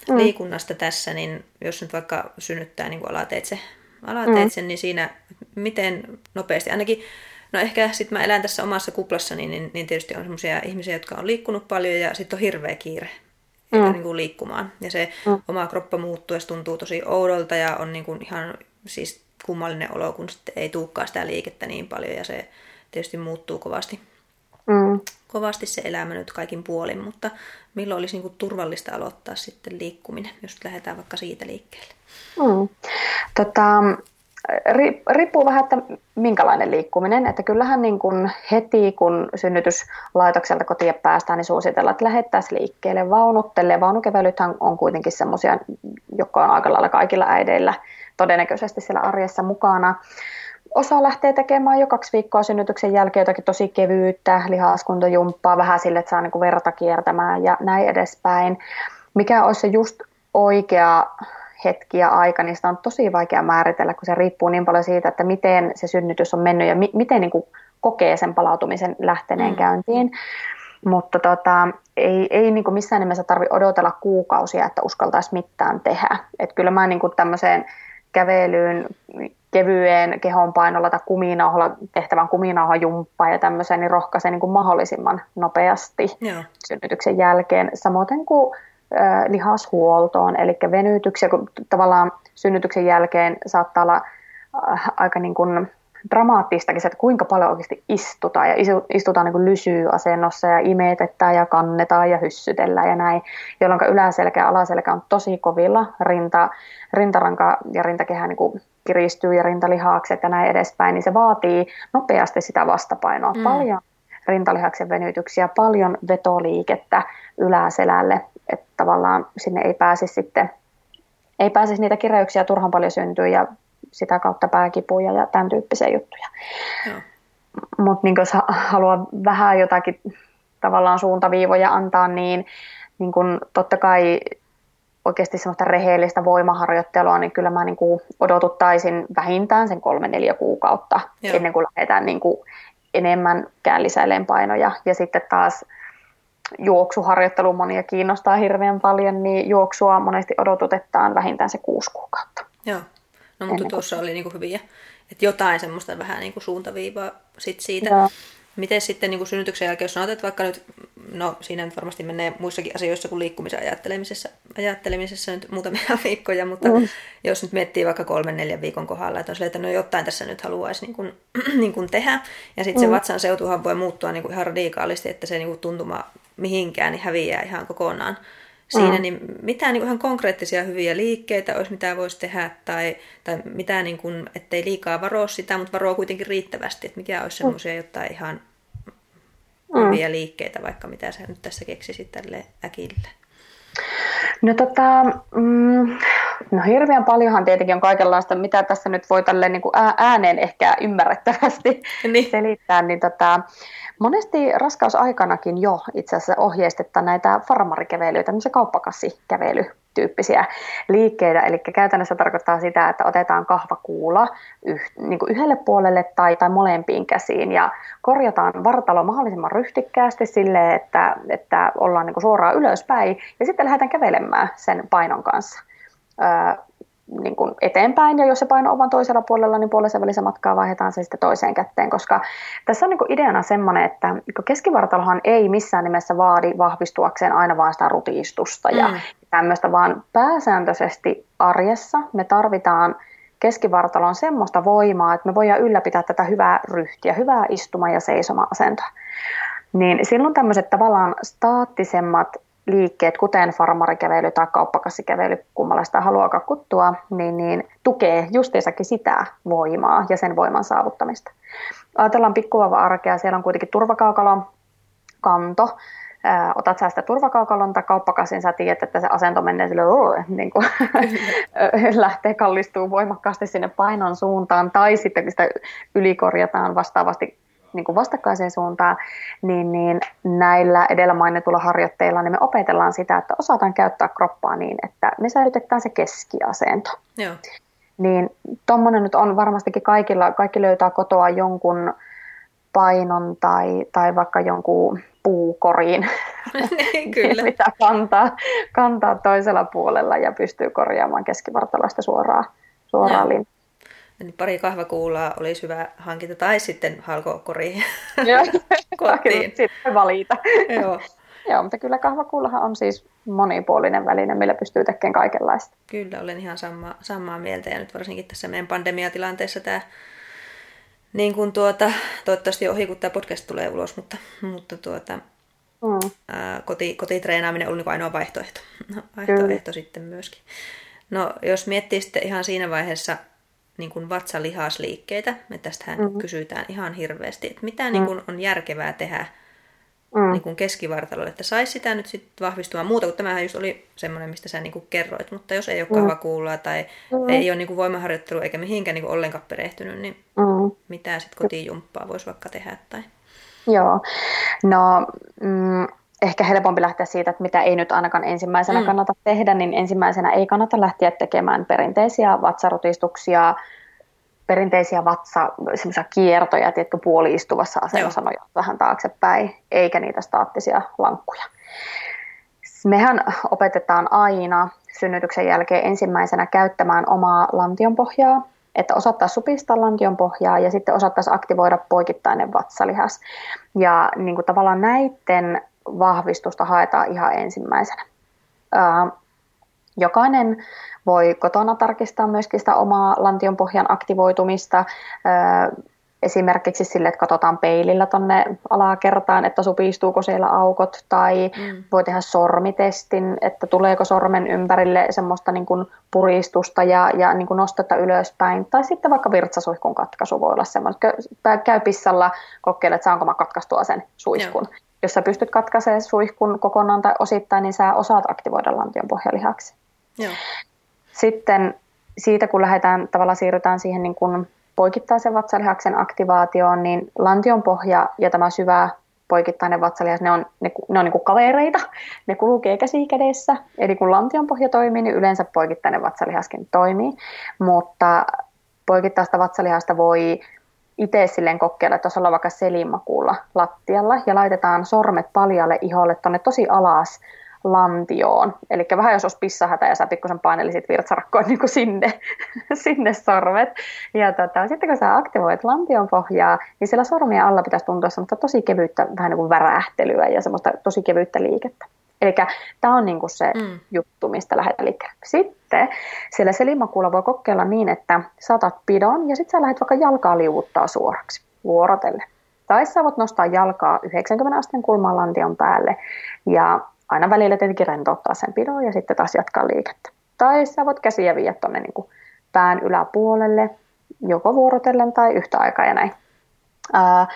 mm. liikunnasta tässä, niin jos nyt vaikka synnyttää niin kuin alateitse, alateitse mm. niin siinä miten nopeasti, ainakin No ehkä sitten mä elän tässä omassa kuplassani, niin, niin tietysti on sellaisia ihmisiä, jotka on liikkunut paljon ja sitten on hirveä kiire mm. niin kuin liikkumaan. Ja se mm. oma kroppa muuttuu ja se tuntuu tosi oudolta ja on niin kuin ihan siis kummallinen olo, kun sitten ei tulekaan sitä liikettä niin paljon ja se tietysti muuttuu kovasti. Mm. Kovasti se elämä nyt kaikin puolin, mutta milloin olisi niin kuin turvallista aloittaa sitten liikkuminen, jos lähdetään vaikka siitä liikkeelle? Mm. Tota, riippuu vähän, että minkälainen liikkuminen. Että kyllähän niin kuin heti, kun synnytyslaitokselta kotiin päästään, niin suositellaan, että lähettäisiin liikkeelle vaunuttele. Vaunukeväilythän on kuitenkin semmoisia, jotka on aika lailla kaikilla äideillä todennäköisesti siellä arjessa mukana. Osa lähtee tekemään jo kaksi viikkoa synnytyksen jälkeen jotakin tosi kevyyttä, lihaskuntojumppaa, vähän sille, että saa niin kuin verta kiertämään ja näin edespäin. Mikä olisi se just oikea hetki ja aika, niin sitä on tosi vaikea määritellä, kun se riippuu niin paljon siitä, että miten se synnytys on mennyt ja mi- miten niin kuin kokee sen palautumisen lähteneen mm. käyntiin. Mutta tota, ei, ei niin kuin missään nimessä tarvitse odotella kuukausia, että uskaltaisi mitään tehdä. Et kyllä mä niin kuin tämmöiseen kävelyyn, kevyeen kehonpainolla tai kuminauhalla tehtävän kuminauhajumppaan ja tämmöiseen, niin rohkaisen niin kuin mahdollisimman nopeasti Joo. synnytyksen jälkeen. Samoin kuin lihashuoltoon, eli venytyksiä, kun tavallaan synnytyksen jälkeen saattaa olla aika niin kuin dramaattistakin se, että kuinka paljon oikeasti istutaan ja istutaan niin lysyasennossa ja imetetään ja kannetaan ja hyssytellään ja näin, jolloin yläselkä ja alaselkä on tosi kovilla, rinta, rintaranka ja rintakehä niin kuin kiristyy ja rintalihakset ja näin edespäin, niin se vaatii nopeasti sitä vastapainoa. Mm. Paljon rintalihaksen venytyksiä, paljon vetoliikettä yläselälle, että tavallaan sinne ei pääsisi sitten, ei pääsisi niitä kireyksiä turhan paljon syntyä ja sitä kautta pääkipuja ja tämän tyyppisiä juttuja. Mutta niin jos haluaa vähän jotakin tavallaan suuntaviivoja antaa, niin, niin kun totta kai oikeasti semmoista rehellistä voimaharjoittelua, niin kyllä mä niin kuin odotuttaisin vähintään sen kolme neljä kuukautta Joo. ennen kuin lähdetään niin kuin enemmänkään lisäilemään painoja. Ja sitten taas juoksuharjoittelu monia kiinnostaa hirveän paljon, niin juoksua monesti odotutetaan vähintään se kuusi kuukautta. Joo, no mutta tuossa oli niinku hyviä, että jotain semmoista vähän niinku suuntaviivaa sit siitä. Joo. Miten sitten niin kuin synnytyksen jälkeen, jos sanotaan, että vaikka nyt, no siinä nyt varmasti menee muissakin asioissa kuin liikkumisen ajattelemisessa, ajattelemisessa nyt muutamia [LAUGHS] viikkoja, mutta mm. jos nyt miettii vaikka kolmen, neljän viikon kohdalla, että on silleen, että no jotain tässä nyt haluaisi niin kuin, [CLEARS THROAT] niin kuin tehdä, ja sitten mm. se vatsan seutuhan voi muuttua niin kuin ihan radikaalisti, että se niin kuin tuntuma mihinkään niin häviää ihan kokonaan siinä, mm. niin mitään niin ihan konkreettisia hyviä liikkeitä olisi, mitä voisi tehdä, tai, tai mitään, niin kuin, ettei liikaa varoa sitä, mutta varoa kuitenkin riittävästi, että mikä olisi mm. semmoisia jotain ihan mm. hyviä liikkeitä, vaikka mitä sä nyt tässä keksisit tälle äkille. No tota, mm, no hirveän paljonhan tietenkin on kaikenlaista, mitä tässä nyt voi tälle niin kuin ääneen ehkä ymmärrettävästi [LAUGHS] niin. selittää, niin tota, Monesti raskausaikanakin jo itse asiassa ohjeistetaan näitä farmarikevelyitä, tämmöisiä kauppakassikävelytyyppisiä liikkeitä. Eli käytännössä tarkoittaa sitä, että otetaan kahvakuula yh, niin kuin yhdelle puolelle tai, tai molempiin käsiin ja korjataan vartalo mahdollisimman ryhtikkäästi sille, että, että ollaan niin kuin suoraan ylöspäin ja sitten lähdetään kävelemään sen painon kanssa. Öö, niin kuin eteenpäin, ja jos se paino on vain toisella puolella, niin puolisen välissä matkaa vaihdetaan se sitten toiseen kätteen, koska tässä on niin kuin ideana semmoinen, että keskivartalohan ei missään nimessä vaadi vahvistuakseen aina vain sitä rutiistusta ja mm. tämmöistä, vaan pääsääntöisesti arjessa me tarvitaan keskivartalon semmoista voimaa, että me voidaan ylläpitää tätä hyvää ryhtiä, hyvää istuma- ja seisoma-asentoa. Niin silloin tämmöiset tavallaan staattisemmat liikkeet, kuten farmarikävely tai kauppakassikävely, kummalla sitä haluaa kuttua, niin, niin tukee justiinsakin sitä voimaa ja sen voiman saavuttamista. Ajatellaan pikkuvauva arkea, siellä on kuitenkin turvakaukalon kanto, otat sä sitä turvakaukalon tai kauppakasin, sä tiedät, että se asento menee sille, niin kuin, [LAUGHS] lähtee kallistuu voimakkaasti sinne painon suuntaan, tai sitten sitä ylikorjataan vastaavasti niin kuin vastakkaiseen suuntaan, niin, niin näillä edellä mainituilla harjoitteilla niin me opetellaan sitä, että osataan käyttää kroppaa niin, että me säilytetään se keskiasento. Joo. Niin tuommoinen nyt on varmastikin kaikilla, kaikki löytää kotoa jonkun painon tai, tai vaikka jonkun puukoriin, [LAUGHS] Kyllä. [LAUGHS] mitä kantaa, kantaa toisella puolella ja pystyy korjaamaan keskivartalosta suoraan, suoraan linjaan niin pari kahvakuulaa olisi hyvä hankita, tai sitten halkokoriin [LAUGHS] kotiin. Sitten valita. Joo. Joo, mutta kyllä kahvakuulahan on siis monipuolinen väline, millä pystyy tekemään kaikenlaista. Kyllä, olen ihan sama, samaa mieltä. Ja nyt varsinkin tässä meidän pandemiatilanteessa tämä niin kuin tuota, toivottavasti ohi, kun tämä podcast tulee ulos, mutta, mutta tuota, mm. ää, koti, kotitreenaaminen oli niin ainoa vaihtoehto, vaihtoehto sitten myöskin. No, jos miettii sitten ihan siinä vaiheessa niin kuin vatsalihasliikkeitä, me tästähän mm-hmm. kysytään ihan hirveästi, että mitä mm-hmm. niin kuin on järkevää tehdä mm. niin kuin keskivartalolle, että saisi sitä nyt sitten vahvistumaan muuta, kuin tämähän just oli semmoinen, mistä sä niin kuin kerroit, mutta jos ei ole mm. kahvakuulaa tai mm. ei ole niin kuin voimaharjoittelu eikä mihinkään niin kuin ollenkaan perehtynyt, niin mm. mitä sitten kotijumppaa voisi vaikka tehdä? Tai... Joo, no mm, ehkä helpompi lähteä siitä, että mitä ei nyt ainakaan ensimmäisenä mm. kannata tehdä, niin ensimmäisenä ei kannata lähteä tekemään perinteisiä vatsarutistuksia, perinteisiä vatsa, semmoisia kiertoja, tiedätkö, puoliistuvassa asennossa nojaa vähän taaksepäin, eikä niitä staattisia lankkuja. Mehän opetetaan aina synnytyksen jälkeen ensimmäisenä käyttämään omaa lantionpohjaa, että osattaisiin supistaa lantionpohjaa ja sitten osattaisiin aktivoida poikittainen vatsalihas. Ja niin kuin tavallaan näiden vahvistusta haetaan ihan ensimmäisenä. Jokainen voi kotona tarkistaa myöskin sitä omaa lantionpohjan aktivoitumista. Esimerkiksi sille, että katsotaan peilillä tuonne alakertaan, että supistuuko siellä aukot, tai mm. voi tehdä sormitestin, että tuleeko sormen ympärille semmoista niin kuin puristusta ja, ja niin kuin nostetta ylöspäin. Tai sitten vaikka virtsasuihkun katkaisu voi olla semmoinen, käy pissalla kokeilla, että saanko mä katkaistua sen suihkun. Joo jos sä pystyt katkaisemaan suihkun kokonaan tai osittain, niin sä osaat aktivoida lantion pohjalihaksi. Joo. Sitten siitä, kun lähdetään, tavallaan siirrytään siihen niin kuin poikittaisen vatsalihaksen aktivaatioon, niin lantion pohja ja tämä syvä poikittainen vatsalihas, ne on, ne, ne on niin kuin kavereita, ne kulkee käsi kädessä. Eli kun lantion pohja toimii, niin yleensä poikittainen vatsalihaskin toimii, mutta poikittaista vatsalihasta voi itse silleen kokeilla, että ollaan vaikka selimakuulla lattialla ja laitetaan sormet paljalle iholle tuonne tosi alas lantioon. Eli vähän jos olisi pissahätä ja sä pikkusen painelisit virtsarakkoon niin kuin sinne, [LAUGHS] sinne sormet. Ja tota, sitten kun sä aktivoit lantion pohjaa, niin siellä sormien alla pitäisi tuntua semmoista tosi kevyyttä, vähän niin kuin värähtelyä ja semmoista tosi kevyyttä liikettä. Eli tämä on niinku se mm. juttu, mistä lähdetään liikkeelle. Sitten siellä selimakuulla voi kokeilla niin, että saatat pidon ja sitten sä lähdet vaikka jalkaa liuuttaa suoraksi vuorotelle. Tai sä voit nostaa jalkaa 90 asteen kulman lantion päälle ja aina välillä tietenkin rentouttaa sen pidon ja sitten taas jatkaa liikettä. Tai sä voit käsiä viedä tuonne niin pään yläpuolelle, joko vuorotellen tai yhtä aikaa ja näin. Ää,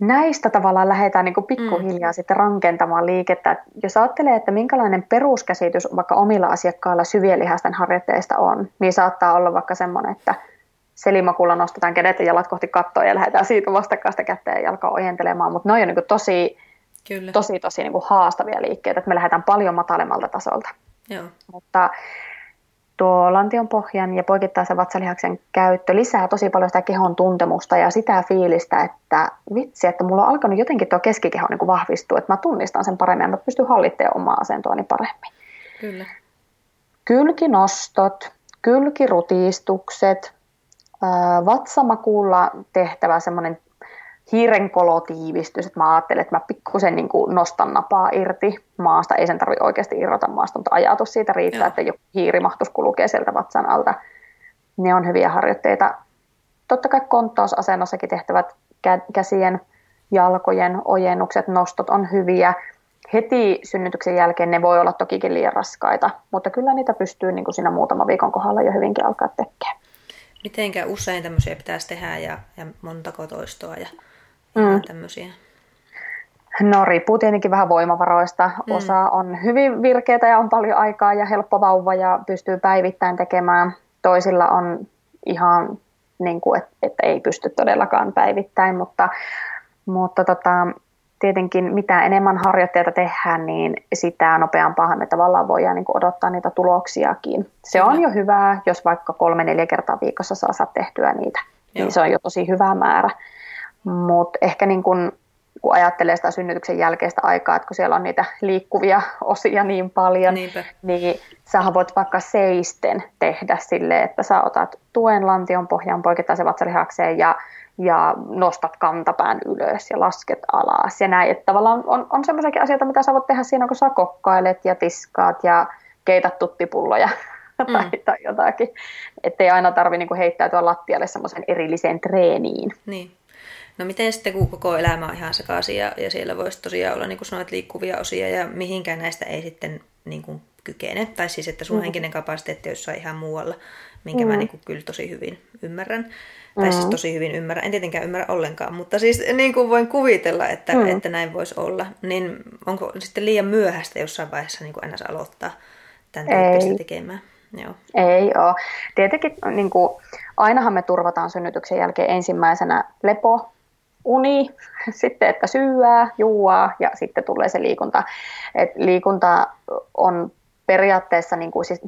näistä tavallaan lähdetään niin kuin pikkuhiljaa mm. sitten rankentamaan liikettä. Jos ajattelee, että minkälainen peruskäsitys vaikka omilla asiakkailla syvien lihasten harjoitteista on, niin saattaa olla vaikka semmoinen, että selimakulla nostetaan kädet ja jalat kohti kattoa ja lähdetään siitä vastakkaista kättä ja jalkaa ojentelemaan, mutta ne on niin kuin tosi, Kyllä. tosi, tosi niin kuin haastavia liikkeitä, että me lähdetään paljon matalemmalta tasolta. Joo. Mutta tuo lantion pohjan ja poikittaisen vatsalihaksen käyttö lisää tosi paljon sitä kehon tuntemusta ja sitä fiilistä, että vitsi, että mulla on alkanut jotenkin tuo keskikeho niin kuin vahvistua, että mä tunnistan sen paremmin ja mä pystyn hallitsemaan omaa asentoani paremmin. Kyllä. Kylkinostot, kylkirutistukset, vatsamakuulla tehtävä semmoinen hiirenkolotiivistys, että mä ajattelen, että mä pikkusen niin kuin nostan napaa irti maasta, ei sen tarvitse oikeasti irrota maasta, mutta ajatus siitä riittää, Joo. että joku hiiri mahtus kulkee sieltä vatsan alta. Ne on hyviä harjoitteita. Totta kai konttausasennossakin tehtävät käsien, jalkojen ojennukset, nostot on hyviä. Heti synnytyksen jälkeen ne voi olla tokikin liian raskaita, mutta kyllä niitä pystyy niin kuin siinä muutama viikon kohdalla jo hyvinkin alkaa tekemään. Mitenkä usein tämmöisiä pitäisi tehdä ja, ja montako toistoa ja mm. tämmöisiä? No riippuu tietenkin vähän voimavaroista. Mm. Osa on hyvin virkeitä ja on paljon aikaa ja helppo vauva ja pystyy päivittäin tekemään. Toisilla on ihan niin kuin, että, että ei pysty todellakaan päivittäin, mutta, mutta tota, tietenkin mitä enemmän harjoitteita tehdään, niin sitä nopeampaa me tavallaan voidaan niin odottaa niitä tuloksiakin. Se on jo hyvää, jos vaikka kolme-neljä kertaa viikossa saa, saa tehtyä niitä, niin Joo. niin se on jo tosi hyvä määrä. Mutta ehkä niin kun, kun ajattelee sitä synnytyksen jälkeistä aikaa, että kun siellä on niitä liikkuvia osia niin paljon, Niinpä. niin sä voit vaikka seisten tehdä sille, että sä otat tuen lantion pohjan poikittaisen vatsalihakseen ja ja nostat kantapään ylös ja lasket alas ja näin. Että tavallaan on, on semmoisiakin asioita, mitä sä voit tehdä siinä, kun sä kokkailet ja tiskaat ja keität tuttipulloja. [LAUGHS] tai, mm. tai jotakin. Että ei aina tarvitse niinku heittäytyä lattialle semmoisen erilliseen treeniin. Niin. No miten sitten, kun koko elämä on ihan sekaisin ja, ja siellä voisi tosiaan olla, niin kuin sanoit, liikkuvia osia ja mihinkään näistä ei sitten niin kuin kykene. Tai siis, että sun mm. henkinen kapasiteetti olisi ihan muualla, minkä mm. mä niin kuin kyllä tosi hyvin ymmärrän. Tai siis mm. siis tosi hyvin ymmärrän. En tietenkään ymmärrä ollenkaan, mutta siis niin kuin voin kuvitella, että, mm. että näin voisi olla. Niin onko sitten liian myöhäistä jossain vaiheessa niin kuin ns. aloittaa tämän tyyppistä ei. tekemään? Joo. Ei ole. Tietenkin niin kuin, ainahan me turvataan synnytyksen jälkeen ensimmäisenä lepo, uni, sitten että syyää, juua ja sitten tulee se liikunta. Et liikunta on periaatteessa, niin kuin, siis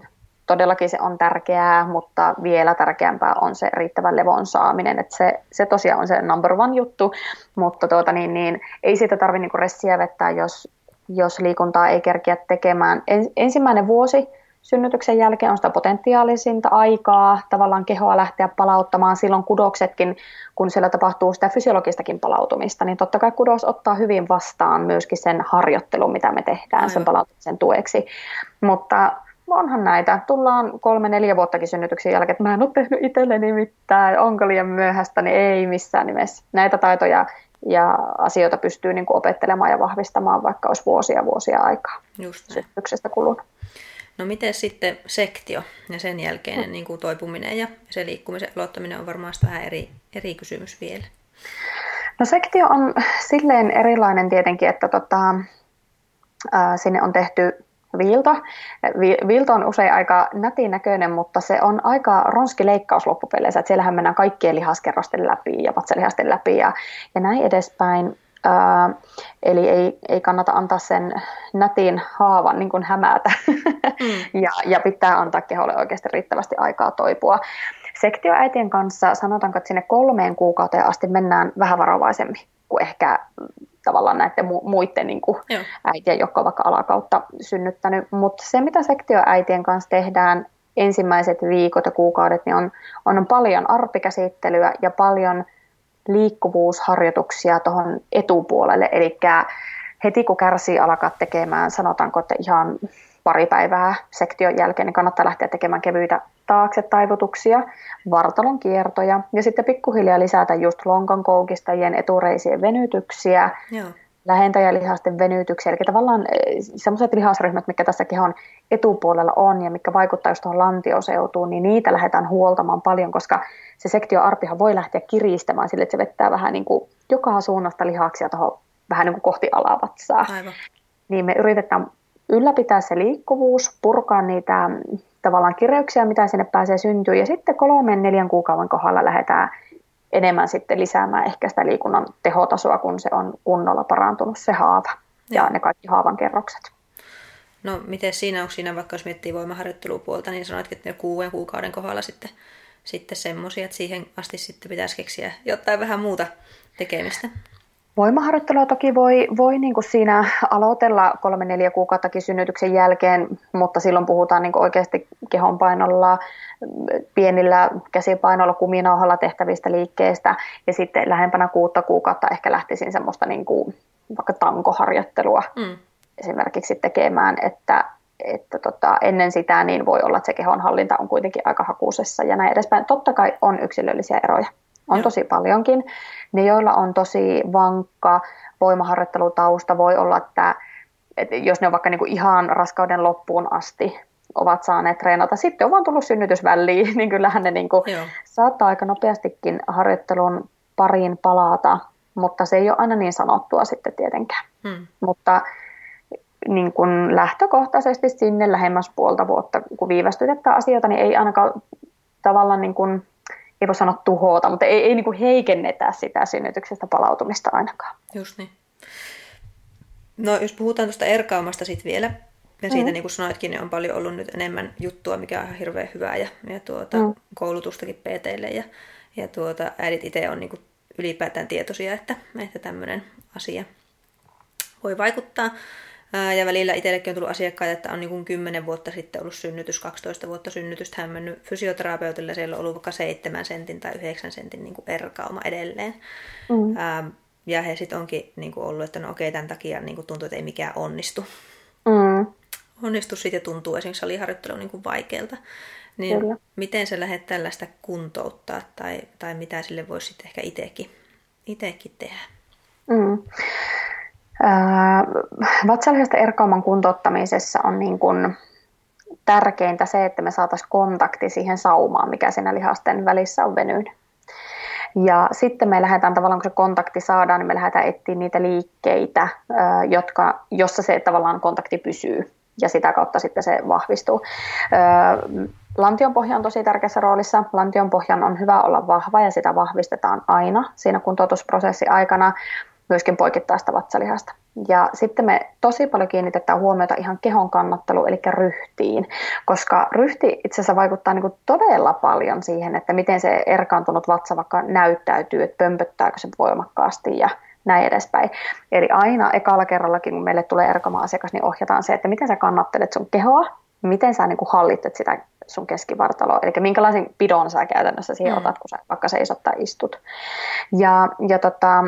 todellakin se on tärkeää, mutta vielä tärkeämpää on se riittävän levon saaminen. Et se, se tosiaan on se number one juttu, mutta tuota, niin, niin, ei siitä tarvitse niin ressiä vettää, jos, jos liikuntaa ei kerkeä tekemään. En, ensimmäinen vuosi synnytyksen jälkeen on sitä potentiaalisinta aikaa tavallaan kehoa lähteä palauttamaan. Silloin kudoksetkin, kun siellä tapahtuu sitä fysiologistakin palautumista, niin totta kai kudos ottaa hyvin vastaan myöskin sen harjoittelun, mitä me tehdään Aivan. sen palautumisen tueksi. Mutta onhan näitä. Tullaan kolme-neljä vuottakin synnytyksen jälkeen, että mä en ole tehnyt itselleni mitään, onko liian myöhäistä, niin ei missään nimessä. Näitä taitoja ja asioita pystyy niin kuin opettelemaan ja vahvistamaan, vaikka olisi vuosia vuosia aikaa Just synnytyksestä kulunut. No miten sitten sektio ja sen jälkeinen mm. niin kuin toipuminen ja se liikkumisen aloittaminen on varmaan vähän eri, eri kysymys vielä. No sektio on silleen erilainen tietenkin, että tota, ää, sinne on tehty viilto. Viilto on usein aika nätin näköinen, mutta se on aika ronski leikkaus loppupeleissä. Että siellähän mennään kaikkien lihaskerrosten läpi ja vatsalihasten läpi ja, ja näin edespäin. Ää, eli ei, ei kannata antaa sen nätin haavan niin kuin hämätä mm. [LAUGHS] ja, ja pitää antaa keholle oikeasti riittävästi aikaa toipua. Sektioäitien kanssa sanotaanko, että sinne kolmeen kuukauteen asti mennään vähän varovaisemmin kuin ehkä tavallaan näiden mu- muiden niin kuin äitien, jotka on vaikka alakautta synnyttänyt. Mutta se, mitä sektioäitien kanssa tehdään ensimmäiset viikot ja kuukaudet, niin on, on paljon arpikäsittelyä ja paljon – liikkuvuusharjoituksia tuohon etupuolelle, eli heti kun kärsii alkaa tekemään, sanotaanko, että ihan pari päivää sektion jälkeen, niin kannattaa lähteä tekemään kevyitä taakse taivutuksia, vartalon kiertoja ja sitten pikkuhiljaa lisätä just lonkan koukistajien etureisien venytyksiä, Joo. lähentäjälihasten venytyksiä, eli tavallaan eh, sellaiset lihasryhmät, mikä tässä kehon etupuolella on ja mikä vaikuttaa just tuohon lantioseutuun, niin niitä lähdetään huoltamaan paljon, koska se sektioarpihan voi lähteä kiristämään sille, että se vettää vähän niin kuin joka suunnasta lihaksia tuohon vähän niin kuin kohti alavatsaa. Aivan. Niin me yritetään ylläpitää se liikkuvuus, purkaa niitä tavallaan kireyksiä, mitä sinne pääsee syntyä, ja sitten kolmen neljän kuukauden kohdalla lähdetään enemmän sitten lisäämään ehkä sitä liikunnan tehotasoa, kun se on kunnolla parantunut se haava ja, ja ne kaikki haavan kerrokset. No miten siinä, onko siinä vaikka jos miettii voimaharjoittelupuolta, niin sanoitkin, että kuuden kuukauden kohdalla sitten sitten semmoisia, että siihen asti sitten pitäisi keksiä jotain vähän muuta tekemistä. Voimaharjoittelua toki voi, voi niin kuin siinä aloitella kolme-neljä kuukauttakin synnytyksen jälkeen, mutta silloin puhutaan niin kuin oikeasti kehonpainolla, pienillä käsipainoilla, kuminauhalla tehtävistä liikkeistä ja sitten lähempänä kuutta kuukautta ehkä lähtisin semmoista niin kuin vaikka tankoharjoittelua mm. esimerkiksi tekemään, että että tota, ennen sitä niin voi olla, että se kehonhallinta on kuitenkin aika hakuisessa ja näin edespäin. Totta kai on yksilöllisiä eroja. On Joo. tosi paljonkin. Ne, joilla on tosi vankka voimaharjoittelutausta, voi olla, että, että jos ne on vaikka niin kuin ihan raskauden loppuun asti ovat saaneet treenata, sitten on vaan tullut synnytysväliin, [LAUGHS] niin kyllähän ne niin kuin saattaa aika nopeastikin harjoittelun pariin palata, mutta se ei ole aina niin sanottua sitten tietenkään. Hmm. Mutta niin kuin lähtökohtaisesti sinne lähemmäs puolta vuotta, kun viivästytetään asioita, niin ei ainakaan tavallaan niin kuin, ei voi sanoa tuhota, mutta ei, ei niin kuin heikennetä sitä synnytyksestä palautumista ainakaan. Just niin. No jos puhutaan tuosta erkaamasta sitten vielä, ja siitä mm. niin kuin sanoitkin, niin on paljon ollut nyt enemmän juttua, mikä on ihan hirveän hyvää, ja, ja tuota, mm. koulutustakin PTille, ja, ja tuota, äidit itse on niin kuin ylipäätään tietoisia, että, että tämmöinen asia voi vaikuttaa. Ja välillä itsellekin on tullut asiakkaita, että on niin kuin 10 vuotta sitten ollut synnytys, 12 vuotta synnytystä. Hän mennyt fysioterapeutille, siellä on ollut vaikka 7 sentin tai 9 sentin niin kuin erkauma edelleen. Mm. Ja he sitten onkin niin kuin ollut, että no okei, tämän takia niin kuin tuntuu, että ei mikään onnistu. Mm. onnistu sitten ja tuntuu esimerkiksi aliharjoittelu niin kuin vaikealta. Niin Kyllä. miten sä lähdet tällaista kuntouttaa tai, tai mitä sille voisi sitten ehkä itsekin, itsekin tehdä? Mm. Vatsalihasta erkauman kuntouttamisessa on niin kuin tärkeintä se, että me saataisiin kontakti siihen saumaan, mikä siinä lihasten välissä on venynyt. Ja sitten me lähdetään tavallaan, kun se kontakti saadaan, niin me lähdetään etsiä niitä liikkeitä, jotka, jossa se tavallaan kontakti pysyy ja sitä kautta sitten se vahvistuu. Lantionpohja on tosi tärkeässä roolissa. Lantionpohjan on hyvä olla vahva ja sitä vahvistetaan aina siinä kuntoutusprosessin aikana myöskin poikittaista vatsalihasta. Ja sitten me tosi paljon kiinnitetään huomiota ihan kehon kannattelu, eli ryhtiin, koska ryhti itse asiassa vaikuttaa niin kuin todella paljon siihen, että miten se erkaantunut vatsa vaikka näyttäytyy, että pömpöttääkö se voimakkaasti ja näin edespäin. Eli aina ekalla kerrallakin, kun meille tulee erkama asiakas, niin ohjataan se, että miten sä kannattelet sun kehoa, miten sä niin kuin hallitset sitä sun keskivartaloa, eli minkälaisen pidon sä käytännössä siihen mm. otat, kun sä vaikka seisot tai istut. Ja, ja tota,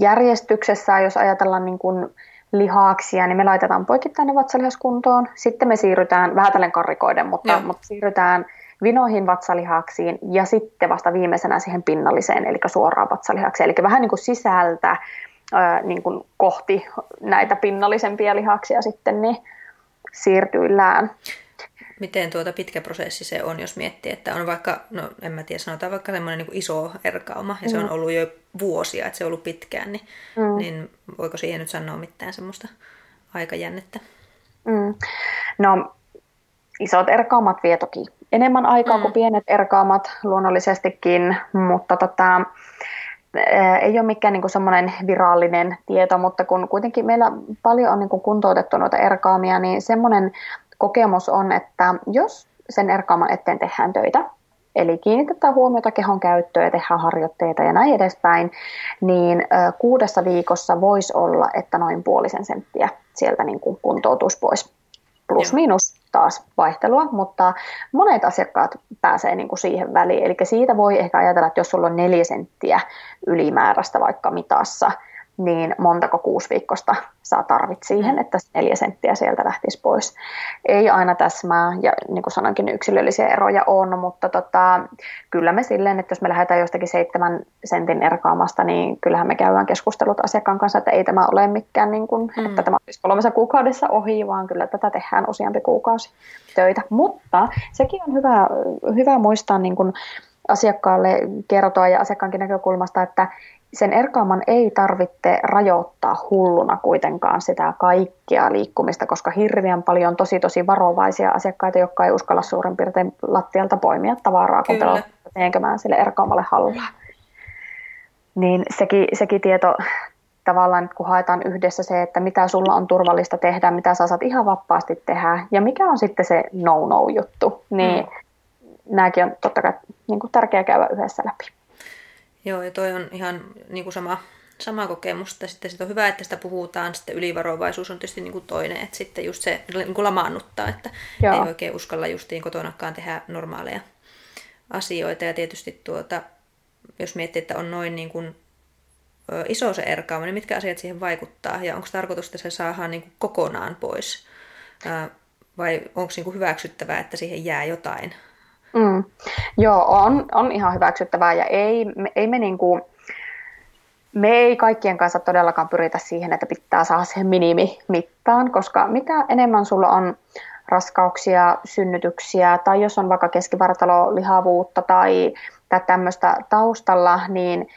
järjestyksessä, jos ajatellaan niin kuin lihaksia, niin me laitetaan poikittainen vatsalihaskuntoon. Sitten me siirrytään, vähän tällä karrikoiden, mutta, mutta siirrytään vinoihin vatsalihaksiin ja sitten vasta viimeisenä siihen pinnalliseen, eli suoraan vatsalihakseen. Eli vähän niin kuin sisältä ää, niin kuin kohti näitä pinnallisempia lihaksia sitten niin siirtyillään miten tuota pitkä prosessi se on, jos miettii, että on vaikka, no en mä tiedä, sanotaan vaikka semmoinen niin iso erkauma, ja se on mm. ollut jo vuosia, että se on ollut pitkään, niin, mm. niin voiko siihen nyt sanoa mitään semmoista aikajännettä? Mm. No, isot erkaumat vie toki enemmän aikaa mm. kuin pienet erkaumat luonnollisestikin, mutta tota, ei ole mikään niin semmoinen virallinen tieto, mutta kun kuitenkin meillä paljon on niin kuntoutettu noita erkaamia, niin semmoinen kokemus on, että jos sen erkaaman eteen tehdään töitä, eli kiinnitetään huomiota kehon käyttöön ja tehdään harjoitteita ja näin edespäin, niin kuudessa viikossa voisi olla, että noin puolisen senttiä sieltä niin kuin kuntoutus pois. Plus miinus taas vaihtelua, mutta monet asiakkaat pääsee niin kuin siihen väliin. Eli siitä voi ehkä ajatella, että jos sulla on neljä senttiä ylimääräistä vaikka mitassa, niin montako kuusiviikkosta saa tarvit siihen, että neljä senttiä sieltä lähtisi pois. Ei aina täsmää, ja niin kuin sanoinkin, yksilöllisiä eroja on, mutta tota, kyllä me silleen, että jos me lähdetään jostakin seitsemän sentin erkaamasta, niin kyllähän me käydään keskustelut asiakkaan kanssa, että ei tämä ole mikään, niin kuin, mm. että tämä olisi kolmessa kuukaudessa ohi, vaan kyllä tätä tehdään useampi kuukausi töitä. Mutta sekin on hyvä, hyvä muistaa niin kuin asiakkaalle kertoa ja asiakkaankin näkökulmasta, että sen erkaaman ei tarvitse rajoittaa hulluna kuitenkaan sitä kaikkea liikkumista, koska hirveän paljon tosi tosi varovaisia asiakkaita, jotka ei uskalla suurin piirtein lattialta poimia tavaraa, kun pelottaa, teenkö mä sille erkaamalle hallaa. Niin sekin, sekin tieto tavallaan, kun haetaan yhdessä se, että mitä sulla on turvallista tehdä, mitä sä saat ihan vapaasti tehdä ja mikä on sitten se no-no-juttu, niin mm. nämäkin on totta kai niin kuin tärkeää käydä yhdessä läpi. Joo, ja toi on ihan niin kuin sama, sama kokemus. Että sitten sit on hyvä, että sitä puhutaan. Sitten ylivarovaisuus on tietysti niin kuin toinen, että sitten just se niin kuin lamaannuttaa, että Joo. ei oikein uskalla justiin kotonakaan tehdä normaaleja asioita. Ja tietysti tuota, jos miettii, että on noin niin kuin iso se erkaama, niin mitkä asiat siihen vaikuttaa? Ja onko tarkoitus, että se saadaan niin kuin kokonaan pois? Vai onko niin kuin hyväksyttävää, että siihen jää jotain Mm. Joo, on, on ihan hyväksyttävää ja ei, me, ei me niinku, me ei kaikkien kanssa todellakaan pyritä siihen, että pitää saada siihen minimimittaan, koska mitä enemmän sulla on raskauksia, synnytyksiä tai jos on vaikka keskivartalolihavuutta tai, tai tämmöistä taustalla, niin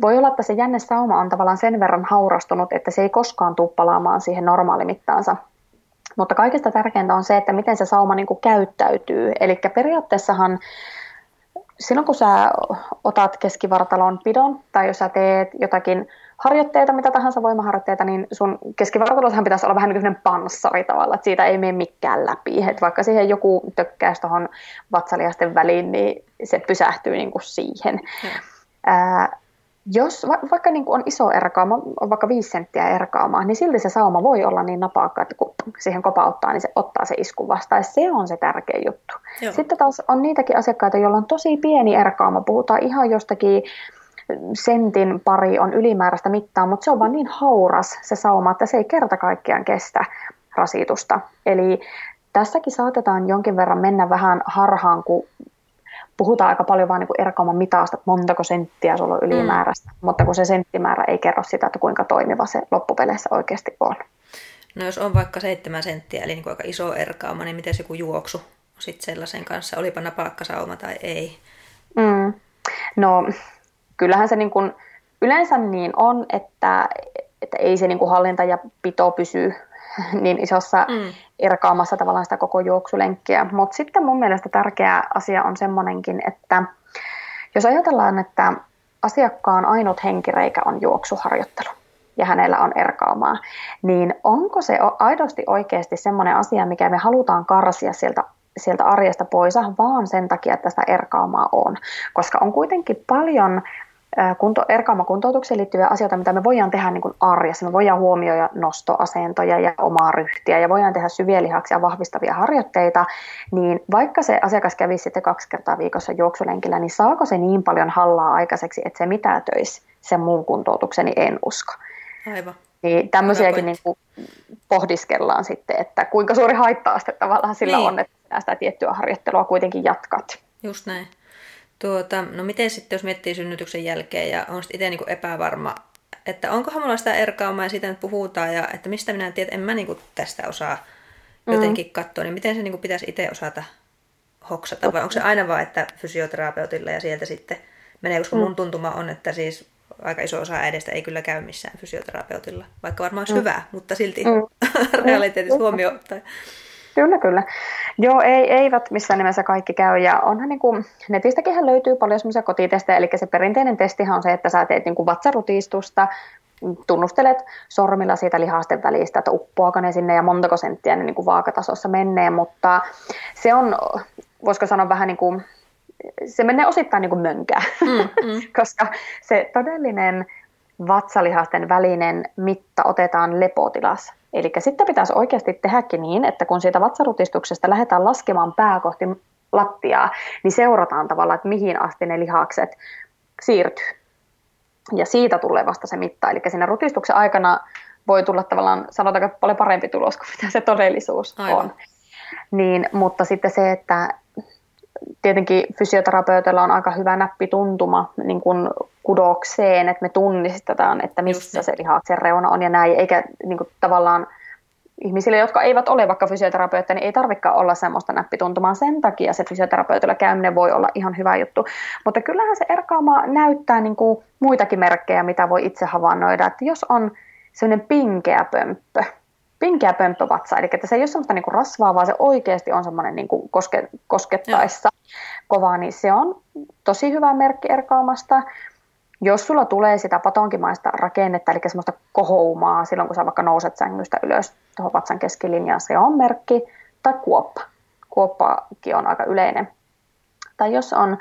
voi olla, että se jännesauma on tavallaan sen verran haurastunut, että se ei koskaan tule palaamaan siihen normaalimittaansa mutta kaikista tärkeintä on se, että miten se sauma niin kuin käyttäytyy. Eli periaatteessahan silloin kun sä otat keskivartalon pidon tai jos sä teet jotakin harjoitteita, mitä tahansa voimaharjoitteita, niin sun keskivartalossahan pitäisi olla vähän niin kuin panssari tavalla, että siitä ei mene mikään läpi. Et vaikka siihen joku tökkäys tuohon vatsaliasten väliin, niin se pysähtyy niin kuin siihen. Hmm jos va, vaikka niin on iso erkaama, on vaikka viisi senttiä erkaamaa, niin silti se sauma voi olla niin napaakka, että kun siihen kopauttaa, niin se ottaa se isku vastaan. Ja se on se tärkeä juttu. Joo. Sitten taas on niitäkin asiakkaita, joilla on tosi pieni erkaama. Puhutaan ihan jostakin sentin pari on ylimääräistä mittaa, mutta se on vaan niin hauras se sauma, että se ei kerta kaikkiaan kestä rasitusta. Eli tässäkin saatetaan jonkin verran mennä vähän harhaan, kun puhutaan aika paljon vain niin erkauman mitasta, että montako senttiä sulla on ylimääräistä, mm. mutta kun se senttimäärä ei kerro sitä, että kuinka toimiva se loppupeleissä oikeasti on. No jos on vaikka seitsemän senttiä, eli niin aika iso erkauma, niin miten se joku juoksu sitten sellaisen kanssa, olipa napakkasauma tai ei? Mm. No kyllähän se niin kuin, yleensä niin on, että, että ei se niin kuin hallinta ja pito pysy [LAUGHS] niin isossa mm. Erkaamassa tavallaan sitä koko juoksulenkkiä. Mutta sitten mun mielestä tärkeä asia on semmoinenkin, että jos ajatellaan, että asiakkaan ainut henkireikä on juoksuharjoittelu ja hänellä on erkaamaa, niin onko se aidosti oikeasti semmoinen asia, mikä me halutaan karsia sieltä sieltä arjesta pois, vaan sen takia, että sitä erkaamaa on. Koska on kuitenkin paljon kunto, erkaamakuntoutukseen liittyviä asioita, mitä me voidaan tehdä niin kuin arjessa. Me voidaan huomioida nostoasentoja ja omaa ryhtiä ja voidaan tehdä syviä lihaksia vahvistavia harjoitteita, niin vaikka se asiakas kävisi sitten kaksi kertaa viikossa juoksulenkillä, niin saako se niin paljon hallaa aikaiseksi, että se mitätöisi sen muun kuntoutukseni, en usko. Aivan. Niin tämmöisiäkin niin kuin pohdiskellaan sitten, että kuinka suuri haitta-aste tavallaan sillä niin. on, että sitä tiettyä harjoittelua kuitenkin jatkat. Just näin. Tuota, no miten sitten, jos miettii synnytyksen jälkeen ja on itse niin epävarma, että onkohan mulla sitä erkaumaa ja siitä nyt puhutaan ja että mistä minä tiedän, en mä niin tästä osaa mm. jotenkin katsoa, niin miten se niin pitäisi itse osata hoksata vai onko se aina vaan, että fysioterapeutilla ja sieltä sitten menee, koska mun mm. tuntuma on, että siis aika iso osa äidestä ei kyllä käy missään fysioterapeutilla, vaikka varmaan olisi mm. hyvä, mutta silti mm. [LAUGHS] realiteetissa huomioon. Kyllä, kyllä. Joo, ei, eivät missään nimessä kaikki käy. Ja onhan niin kuin, netistäkin löytyy paljon semmoisia kotitestejä, eli se perinteinen testihan on se, että sä teet niin kuin vatsarutistusta, tunnustelet sormilla siitä lihasten välistä, että uppoako ne sinne ja montako senttiä ne niin kuin vaakatasossa menee, mutta se on, voisiko sanoa vähän niin kuin, se menee osittain niin kuin mönkää, mm, [LAUGHS] mm. koska se todellinen vatsalihasten välinen mitta otetaan lepotilassa. Eli sitten pitäisi oikeasti tehdäkin niin, että kun siitä vatsarutistuksesta lähdetään laskemaan pää kohti lattiaa, niin seurataan tavallaan, että mihin asti ne lihakset siirtyy. Ja siitä tulee vasta se mitta. Eli siinä rutistuksen aikana voi tulla tavallaan, sanotaanko, paljon parempi tulos kuin mitä se todellisuus Aivan. on. Niin, mutta sitten se, että tietenkin fysioterapeutilla on aika hyvä näppituntuma niin kuin kudokseen, että me tunnistetaan, että missä se lihaksen reuna on ja näin, eikä niin kuin, tavallaan ihmisille, jotka eivät ole vaikka fysioterapeutteja, niin ei tarvikaan olla semmoista näppituntumaa. Sen takia se fysioterapeutilla käyminen voi olla ihan hyvä juttu. Mutta kyllähän se erkaama näyttää niin kuin muitakin merkkejä, mitä voi itse havainnoida. Että jos on semmoinen pinkeä pömppö, pinkeä pömppävatsa, eli että se ei ole semmoista niinku rasvaa, vaan se oikeasti on semmoinen niinku koske, koskettaessa Joo. kovaa, niin se on tosi hyvä merkki erkaamasta. Jos sulla tulee sitä patonkimaista rakennetta, eli semmoista kohoumaa silloin, kun sä vaikka nouset sängystä ylös tuohon vatsan keskilinjaan, se on merkki. Tai kuoppa. Kuoppakin on aika yleinen. Tai jos on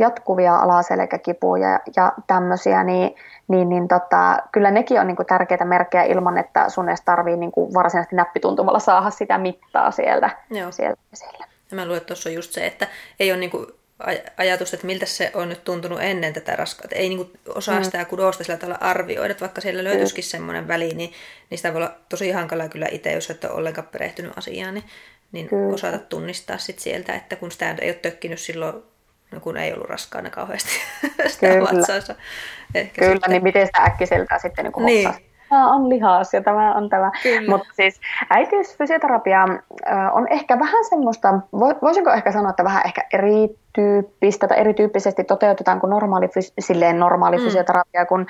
jatkuvia alaselkäkipuja ja tämmöisiä, niin, niin, niin tota, kyllä nekin on niin kuin tärkeitä merkkejä ilman, että sun edes tarvii niin kuin varsinaisesti näppituntumalla saada sitä mittaa sieltä. Joo. sieltä. Ja mä luulen, että tuossa on just se, että ei ole niin kuin ajatus, että miltä se on nyt tuntunut ennen tätä raskautta. Ei niin osaa mm. sitä kudosta sillä tavalla arvioida, että vaikka siellä löytyisikin mm. semmoinen väli, niin, niin sitä voi olla tosi hankalaa kyllä itse, jos et ole ollenkaan perehtynyt asiaan, niin, niin osata tunnistaa sit sieltä, että kun sitä ei ole tökkinyt silloin no kun ei ollut raskaana kauheasti [LAUGHS] sitä Kyllä. vatsansa. Ehkä Kyllä, sitten... niin miten sitä äkkiseltä sitten niin niin. Tämä on lihas ja tämä on tämä. Mutta siis äitiysfysioterapia on ehkä vähän semmoista, voisinko ehkä sanoa, että vähän ehkä erityyppistä tai erityyppisesti toteutetaan kuin normaali, silleen normaali mm. fysioterapia, kun,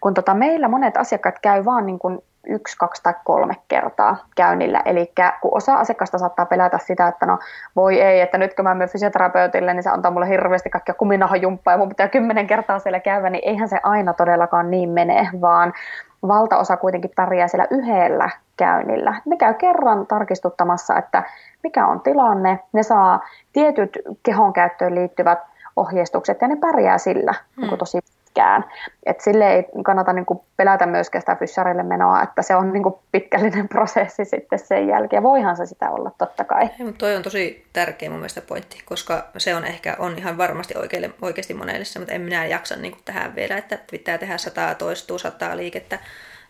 kun tota meillä monet asiakkaat käy vaan niin kuin yksi, kaksi tai kolme kertaa käynnillä. Eli kun osa asiakasta saattaa pelätä sitä, että no voi ei, että nyt kun mä menen fysioterapeutille, niin se antaa mulle hirveästi kaikkia kuminahajumppaa ja mun pitää kymmenen kertaa siellä käydä, niin eihän se aina todellakaan niin mene, vaan valtaosa kuitenkin pärjää siellä yhdellä käynnillä. Ne käy kerran tarkistuttamassa, että mikä on tilanne. Ne saa tietyt kehon käyttöön liittyvät ohjeistukset ja ne pärjää sillä hmm. tosi pitkään. Et sille ei kannata niin kuin pelätä myöskään sitä fyssarille menoa, että se on niin kuin pitkällinen [LAUGHS] prosessi sitten sen jälkeen. Voihan se sitä olla, totta kai. Ei, mutta toi on tosi tärkeä mun mielestä pointti, koska se on ehkä on ihan varmasti oikeille, oikeasti monelle, mutta en minä jaksa niin kuin tähän vielä, että pitää tehdä sataa toistuu, sataa liikettä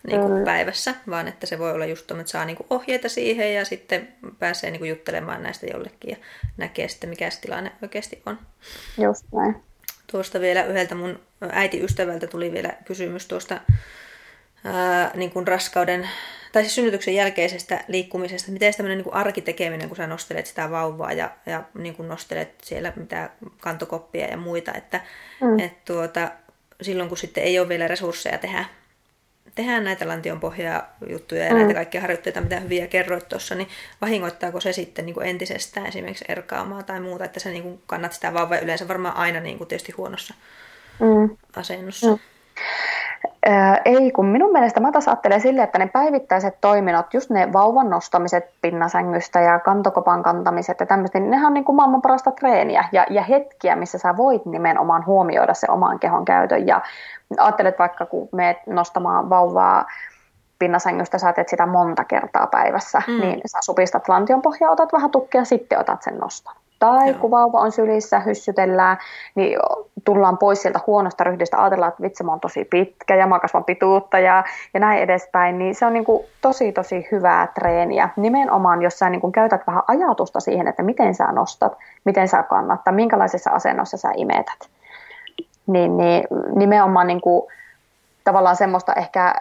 niin kuin päivässä, vaan että se voi olla just että saa niin kuin ohjeita siihen ja sitten pääsee niin kuin juttelemaan näistä jollekin ja näkee sitten, mikä se tilanne oikeasti on. Just näin. Tuosta vielä yhdeltä mun äitiystävältä tuli vielä kysymys tuosta ää, niin kuin raskauden tai siis synnytyksen jälkeisestä liikkumisesta, miten tämmöinen niin kuin arkitekeminen, kun sä nostelet sitä vauvaa ja, ja niin kuin nostelet siellä mitä kantokoppia ja muita, että mm. et tuota, silloin kun sitten ei ole vielä resursseja tehdä, tehdä näitä lantionpohjaa juttuja ja mm. näitä kaikkia harjoitteita, mitä hyviä kerroit tuossa, niin vahingoittaako se sitten niin kuin entisestään esimerkiksi erkaamaa tai muuta, että sä niin kuin kannat sitä vauvaa yleensä varmaan aina niin kuin tietysti huonossa mm. asennossa? Mm. Ei, kun minun mielestä mä taas ajattelen silleen, että ne päivittäiset toiminnot, just ne vauvan nostamiset pinnasängystä ja kantokopan kantamiset ja tämmöistä, niin nehän on niin kuin maailman parasta treeniä ja, ja hetkiä, missä sä voit nimenomaan huomioida se oman kehon käytön. Ja ajattelet vaikka, kun meet nostamaan vauvaa pinnasängystä, sä teet sitä monta kertaa päivässä, mm. niin sä supistat lantion pohjaa, otat vähän tukkia, sitten otat sen noston. Tai Joo. kun vauva on sylissä, hyssytellään, niin tullaan pois sieltä huonosta ryhdistä, ajatellaan, että vitsi, mä oon tosi pitkä ja mä kasvan pituutta ja, ja näin edespäin, niin se on niin kuin tosi tosi hyvää treeniä. Nimenomaan, jos sä niin kuin käytät vähän ajatusta siihen, että miten sä nostat, miten sä kannat tai minkälaisessa asennossa sä imetät. Niin, niin nimenomaan niin kuin, tavallaan semmoista ehkä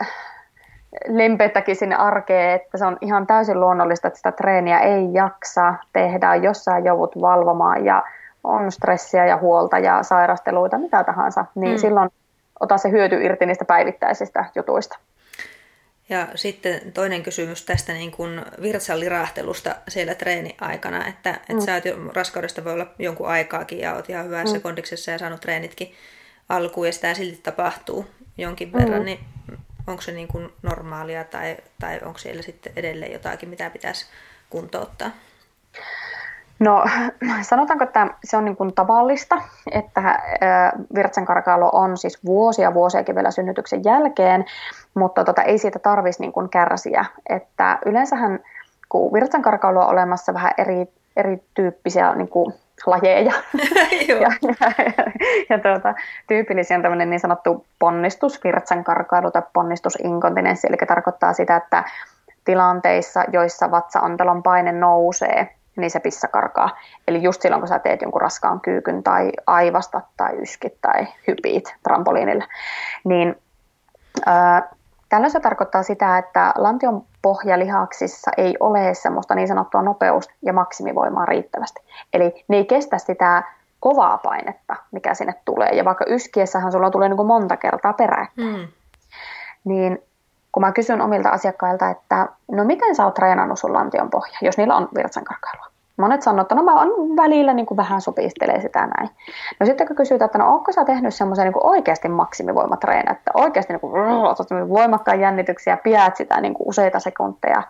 lempeittäkin sinne arkeen, että se on ihan täysin luonnollista, että sitä treeniä ei jaksa tehdä, jos sä joudut valvomaan ja on stressiä ja huolta ja sairasteluita, mitä tahansa, niin mm. silloin ota se hyöty irti niistä päivittäisistä jutuista. Ja sitten toinen kysymys tästä niin kuin virtsallirahtelusta siellä treeni-aikana, että, että mm. sä oot jo, raskaudesta voi olla jonkun aikaakin ja oot ihan hyvässä mm. kondiksessa ja saanut treenitkin alkuun ja sitä silti tapahtuu jonkin verran, mm. niin onko se niin kuin normaalia tai, tai onko siellä sitten edelleen jotakin, mitä pitäisi kuntouttaa? No sanotaanko, että se on niin kuin tavallista, että virtsankarkailu on siis vuosia vuosiakin vielä synnytyksen jälkeen, mutta tota, ei siitä tarvitsisi niin kuin kärsiä. Että yleensähän kun virtsankarkailu on olemassa vähän eri, erityyppisiä niin kuin lajeja. [LAUGHS] ja, ja, ja, ja tuota, tyypillisiä on tämmöinen niin sanottu ponnistusvirtsankarkailu tai ponnistusinkontinenssi, eli tarkoittaa sitä, että tilanteissa, joissa vatsaontelon paine nousee, niin se pissa karkaa. Eli just silloin, kun sä teet jonkun raskaan kyykyn tai aivasta tai yskit tai hypit trampoliinilla, niin ää, tällöin se tarkoittaa sitä, että lantion pohjalihaksissa ei ole semmoista niin sanottua nopeus- ja maksimivoimaa riittävästi. Eli ne ei kestä sitä kovaa painetta, mikä sinne tulee. Ja vaikka yskiessähän sulla tulee niin kuin monta kertaa peräkkäin. Mm. Niin kun mä kysyn omilta asiakkailta, että no miten sä oot treenannut sun lantion pohja, jos niillä on virtsankarkailua. Monet sanoo, että no mä on välillä niin kuin vähän sopistelee sitä näin. No sitten kun kysytään, että no onko sä tehnyt semmoisen niin oikeasti maksimivoimatreenin, että oikeasti niin kuin, voimakkaan jännityksiä, pidät sitä niin kuin useita sekunteja.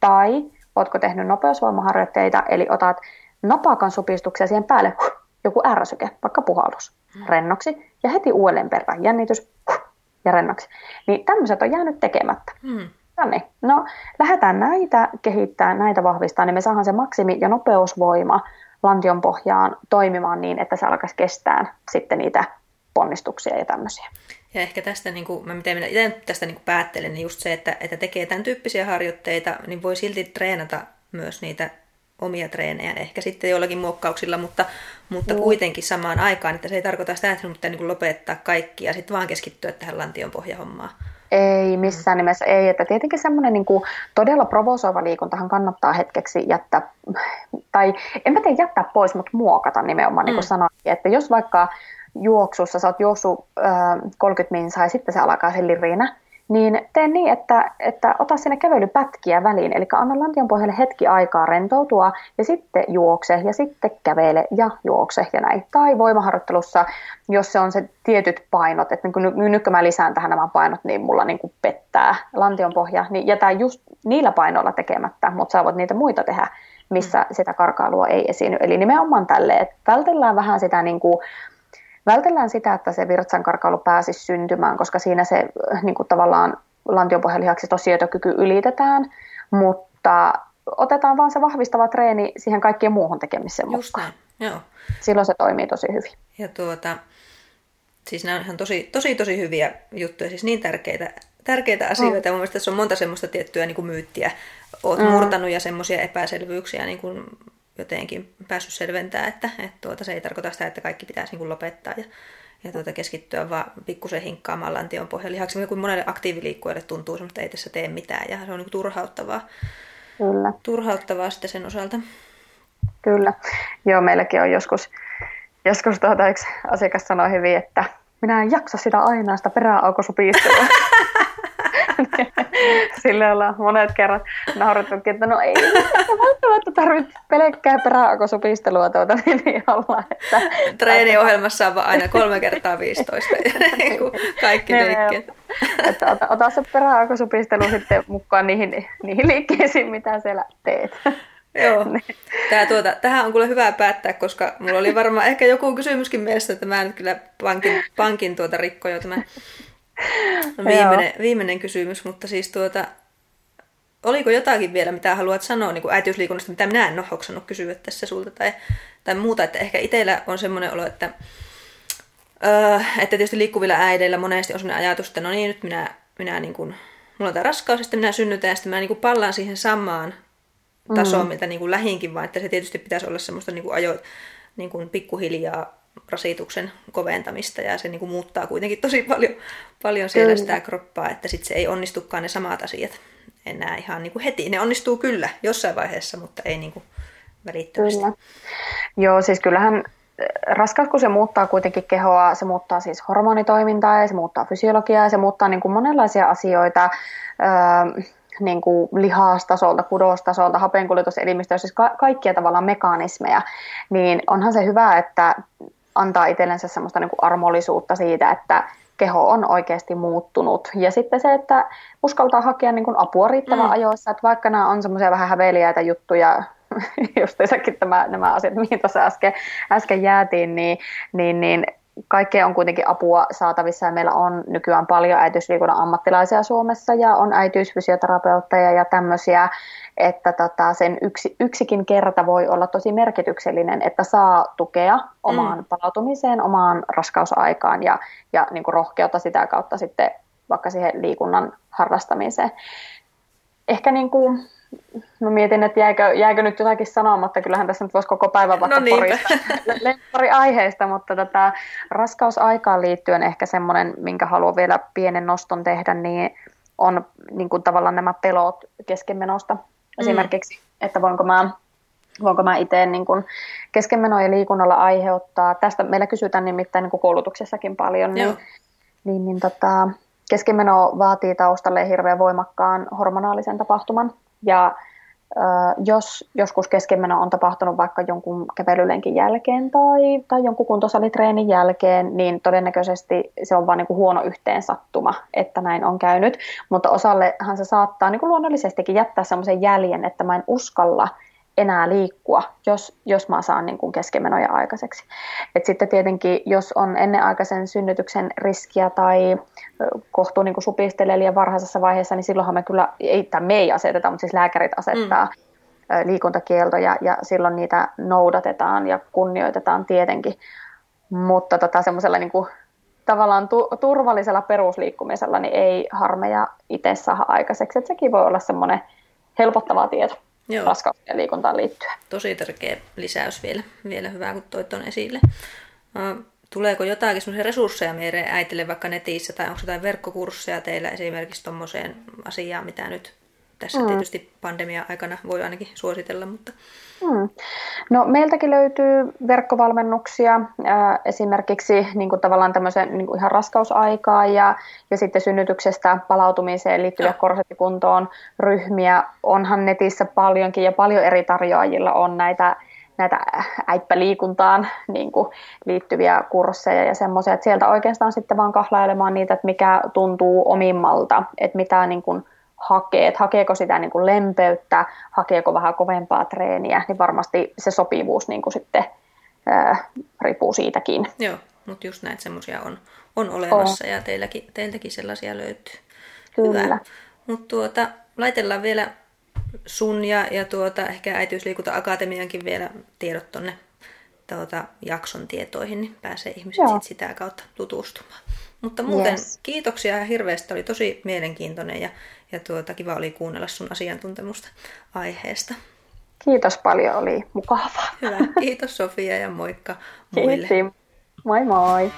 Tai ootko tehnyt nopeusvoimaharjoitteita, eli otat napakan supistuksia siihen päälle, joku ärsyke, vaikka puhallus, mm. rennoksi, ja heti uudelleen perään jännitys, ja rennoksi. Niin tämmöiset on jäänyt tekemättä. Mm. No niin, no lähdetään näitä kehittää, näitä vahvistaa, niin me saadaan se maksimi- ja nopeusvoima lantion pohjaan toimimaan niin, että se alkaisi kestää sitten niitä ponnistuksia ja tämmöisiä. Ja ehkä tästä, niin kuin, mä miten minä itse tästä niin kuin päättelen, niin just se, että, että tekee tämän tyyppisiä harjoitteita, niin voi silti treenata myös niitä omia treenejä, ehkä sitten jollakin muokkauksilla, mutta, mutta kuitenkin samaan aikaan, että se ei tarkoita sitä, että sinun pitää niin lopettaa kaikki ja sitten vaan keskittyä tähän lantion pohjahommaan. Ei, missään nimessä ei. Että tietenkin semmoinen niin kuin todella provosoiva liikuntahan kannattaa hetkeksi jättää, tai en mä tiedä jättää pois, mutta muokata nimenomaan, mm. niin kuin sanoin. Että jos vaikka juoksussa sä oot juossut äh, 30 minsaa ja sitten se alkaa sen liriinä, niin tee niin, että, että ota sinne kävelypätkiä väliin, eli anna lantion pohjalle hetki aikaa rentoutua ja sitten juokse ja sitten kävele ja juokse ja näin. Tai voimaharjoittelussa, jos se on se tietyt painot, että niin nyt kun mä lisään tähän nämä painot, niin mulla niin kuin pettää lantion pohja, niin jätä just niillä painoilla tekemättä, mutta sä voit niitä muita tehdä, missä mm. sitä karkailua ei esiinny. Eli nimenomaan tälleen, että vältellään vähän sitä niin kuin, vältellään sitä, että se virtsankarkailu pääsisi syntymään, koska siinä se äh, niin kuin tavallaan lantiopohjalihaksi tosietokyky ylitetään, mutta otetaan vaan se vahvistava treeni siihen kaikkien muuhun tekemiseen Just mukaan. Näin. Joo. Silloin se toimii tosi hyvin. Ja tuota, siis nämä on ihan tosi, tosi, tosi hyviä juttuja, siis niin tärkeitä, tärkeitä asioita. Mm. Mun mielestä tässä on monta semmoista tiettyä niin kuin myyttiä. Oot mm. murtanut ja semmoisia epäselvyyksiä niin kuin jotenkin päässyt selventää, että, että tuota, se ei tarkoita sitä, että kaikki pitäisi niin kuin lopettaa ja, ja tuota, keskittyä vaan pikkusen hinkkaamaan lantion pohjalihaksi, kun monelle aktiiviliikkujalle tuntuu että ei tässä tee mitään ja se on niin kuin turhauttavaa. Kyllä. Turhauttavaa sitten sen osalta. Kyllä. Joo, meilläkin on joskus, joskus tuota, yksi asiakas sanoi hyvin, että minä en jaksa sitä aina sitä peräaukosupistelua. [LAUGHS] [LAUGHS] Sille ollaan monet kerrat naurettukin, että no ei välttämättä tarvitse pelkkää peräaukosupistelua tuota [LAUGHS] niin olla. Että, Treeniohjelmassa on aina kolme kertaa 15 [LAUGHS] kaikki niin, liikkeet. Että ota, ota se peräaukosupistelu sitten mukaan niihin, niihin liikkeisiin, mitä siellä teet. Joo. Tää, tuota, tähän on kyllä hyvä päättää, koska mulla oli varmaan ehkä joku kysymyskin mielessä, että mä nyt kyllä pankin, pankin tuota rikko jo [LAUGHS] viimeinen, viimeinen kysymys, mutta siis tuota, oliko jotakin vielä, mitä haluat sanoa niin kuin äitiysliikunnasta, mitä minä en ole hoksannut kysyä tässä sulta tai, tai muuta, että ehkä itsellä on semmoinen olo, että, öö, että tietysti liikkuvilla äideillä monesti on sellainen ajatus, että no niin, nyt minä, minä niin kuin, mulla on tämä raskaus, ja sitten minä synnytän, ja sitten mä niin kuin pallaan siihen samaan tasoon, mm. mitä niin kuin lähinkin, vaan että se tietysti pitäisi olla semmoista niin kuin ajo, niin kuin pikkuhiljaa rasituksen koventamista ja se niin kuin muuttaa kuitenkin tosi paljon, paljon siellä kyllä. sitä kroppaa, että sitten se ei onnistukaan ne samat asiat enää ihan niin kuin heti. Ne onnistuu kyllä jossain vaiheessa, mutta ei niin kuin välittömästi. Kyllä. Joo, siis kyllähän eh, raskaus, kun se muuttaa kuitenkin kehoa, se muuttaa siis hormonitoimintaa ja se muuttaa fysiologiaa ja se muuttaa niin kuin monenlaisia asioita. Öö, niin kuin lihastasolta, kudostasolta, hapenkuljetuselimistöä, siis ka- kaikkia tavallaan mekanismeja, niin onhan se hyvä, että antaa itsellensä semmoista niin kuin armollisuutta siitä, että keho on oikeasti muuttunut. Ja sitten se, että uskaltaa hakea niin kuin apua riittävän mm. ajoissa, että vaikka nämä on semmoisia vähän häveliäitä juttuja, [LAUGHS] just tämä, nämä asiat, mihin tuossa äsken, äsken jäätiin, niin, niin, niin kaikkea on kuitenkin apua saatavissa ja meillä on nykyään paljon äitiysliikunnan ammattilaisia Suomessa ja on äitiysfysioterapeutteja ja tämmöisiä, että tota, sen yksi, yksikin kerta voi olla tosi merkityksellinen, että saa tukea omaan mm. palautumiseen, omaan raskausaikaan ja, ja niin kuin rohkeutta sitä kautta sitten vaikka siihen liikunnan harrastamiseen. Ehkä niin kuin, Mä mietin, että jääkö, jääkö nyt jotakin sanomatta. Kyllähän tässä nyt voisi koko päivän vaikka no [LAUGHS] pari aiheesta, mutta tätä tota, raskausaikaan liittyen ehkä semmoinen, minkä haluan vielä pienen noston tehdä, niin on niin kuin tavallaan nämä pelot keskenmenosta. Mm. Esimerkiksi, että voinko mä voinko mä itse niin kuin keskenmeno ja liikunnalla aiheuttaa, tästä meillä kysytään nimittäin niin kuin koulutuksessakin paljon, niin, niin, niin tota, keskenmeno vaatii taustalle hirveän voimakkaan hormonaalisen tapahtuman, ja jos joskus keskenmeno on tapahtunut vaikka jonkun kävelylenkin jälkeen tai, tai jonkun kuntosalitreenin jälkeen, niin todennäköisesti se on vain niin huono yhteensattuma, että näin on käynyt. Mutta osallehan se saattaa niin kuin luonnollisestikin jättää sellaisen jäljen, että mä en uskalla enää liikkua, jos, jos mä saan niin kuin keskimenoja aikaiseksi. Et sitten tietenkin, jos on ennenaikaisen synnytyksen riskiä tai kohtuu niin kuin supistelee liian varhaisessa vaiheessa, niin silloinhan me kyllä, ei, tai me ei aseteta, mutta siis lääkärit asettaa mm. liikuntakieltoja ja silloin niitä noudatetaan ja kunnioitetaan tietenkin. Mutta tota, semmoisella niin kuin, tavallaan tu- turvallisella perusliikkumisella niin ei harmeja itse saa aikaiseksi. Et sekin voi olla semmoinen helpottava tieto. Joo. raskauteen liikuntaan liittyen. Tosi tärkeä lisäys vielä, vielä hyvä, kun toit on esille. Tuleeko jotakin sellaisia resursseja meidän äitille vaikka netissä, tai onko jotain verkkokursseja teillä esimerkiksi tuommoiseen asiaan, mitä nyt tässä mm. tietysti pandemia-aikana voi ainakin suositella, mutta Hmm. No, meiltäkin löytyy verkkovalmennuksia äh, esimerkiksi niin kuin tavallaan tämmöisen niin kuin ihan raskausaikaa ja, ja sitten synnytyksestä palautumiseen liittyviä no. korsettikuntoon ryhmiä. Onhan netissä paljonkin ja paljon eri tarjoajilla on näitä näitä äippäliikuntaan niin kuin, liittyviä kursseja ja semmoisia, että sieltä oikeastaan sitten vaan kahlailemaan niitä, että mikä tuntuu omimmalta, että mitä niin kuin, hakee, että hakeeko sitä niin kuin lempeyttä, hakeeko vähän kovempaa treeniä, niin varmasti se sopivuus niin kuin sitten ää, riippuu siitäkin. Joo, mutta just näitä semmoisia on, on olemassa on. ja teilläkin, teiltäkin sellaisia löytyy. Kyllä. Hyvä. Mutta tuota, laitellaan vielä sun ja, ja tuota, ehkä Äitiysliikunta Akatemiankin vielä tiedot tuonne tuota, jakson tietoihin, niin pääsee ihmiset sit sitä kautta tutustumaan. Mutta muuten yes. kiitoksia hirveästi, oli tosi mielenkiintoinen ja, ja tuota, kiva oli kuunnella sun asiantuntemusta aiheesta. Kiitos paljon, oli mukavaa. Hyvä, kiitos Sofia ja moikka muille. Kiitos. Moi moi.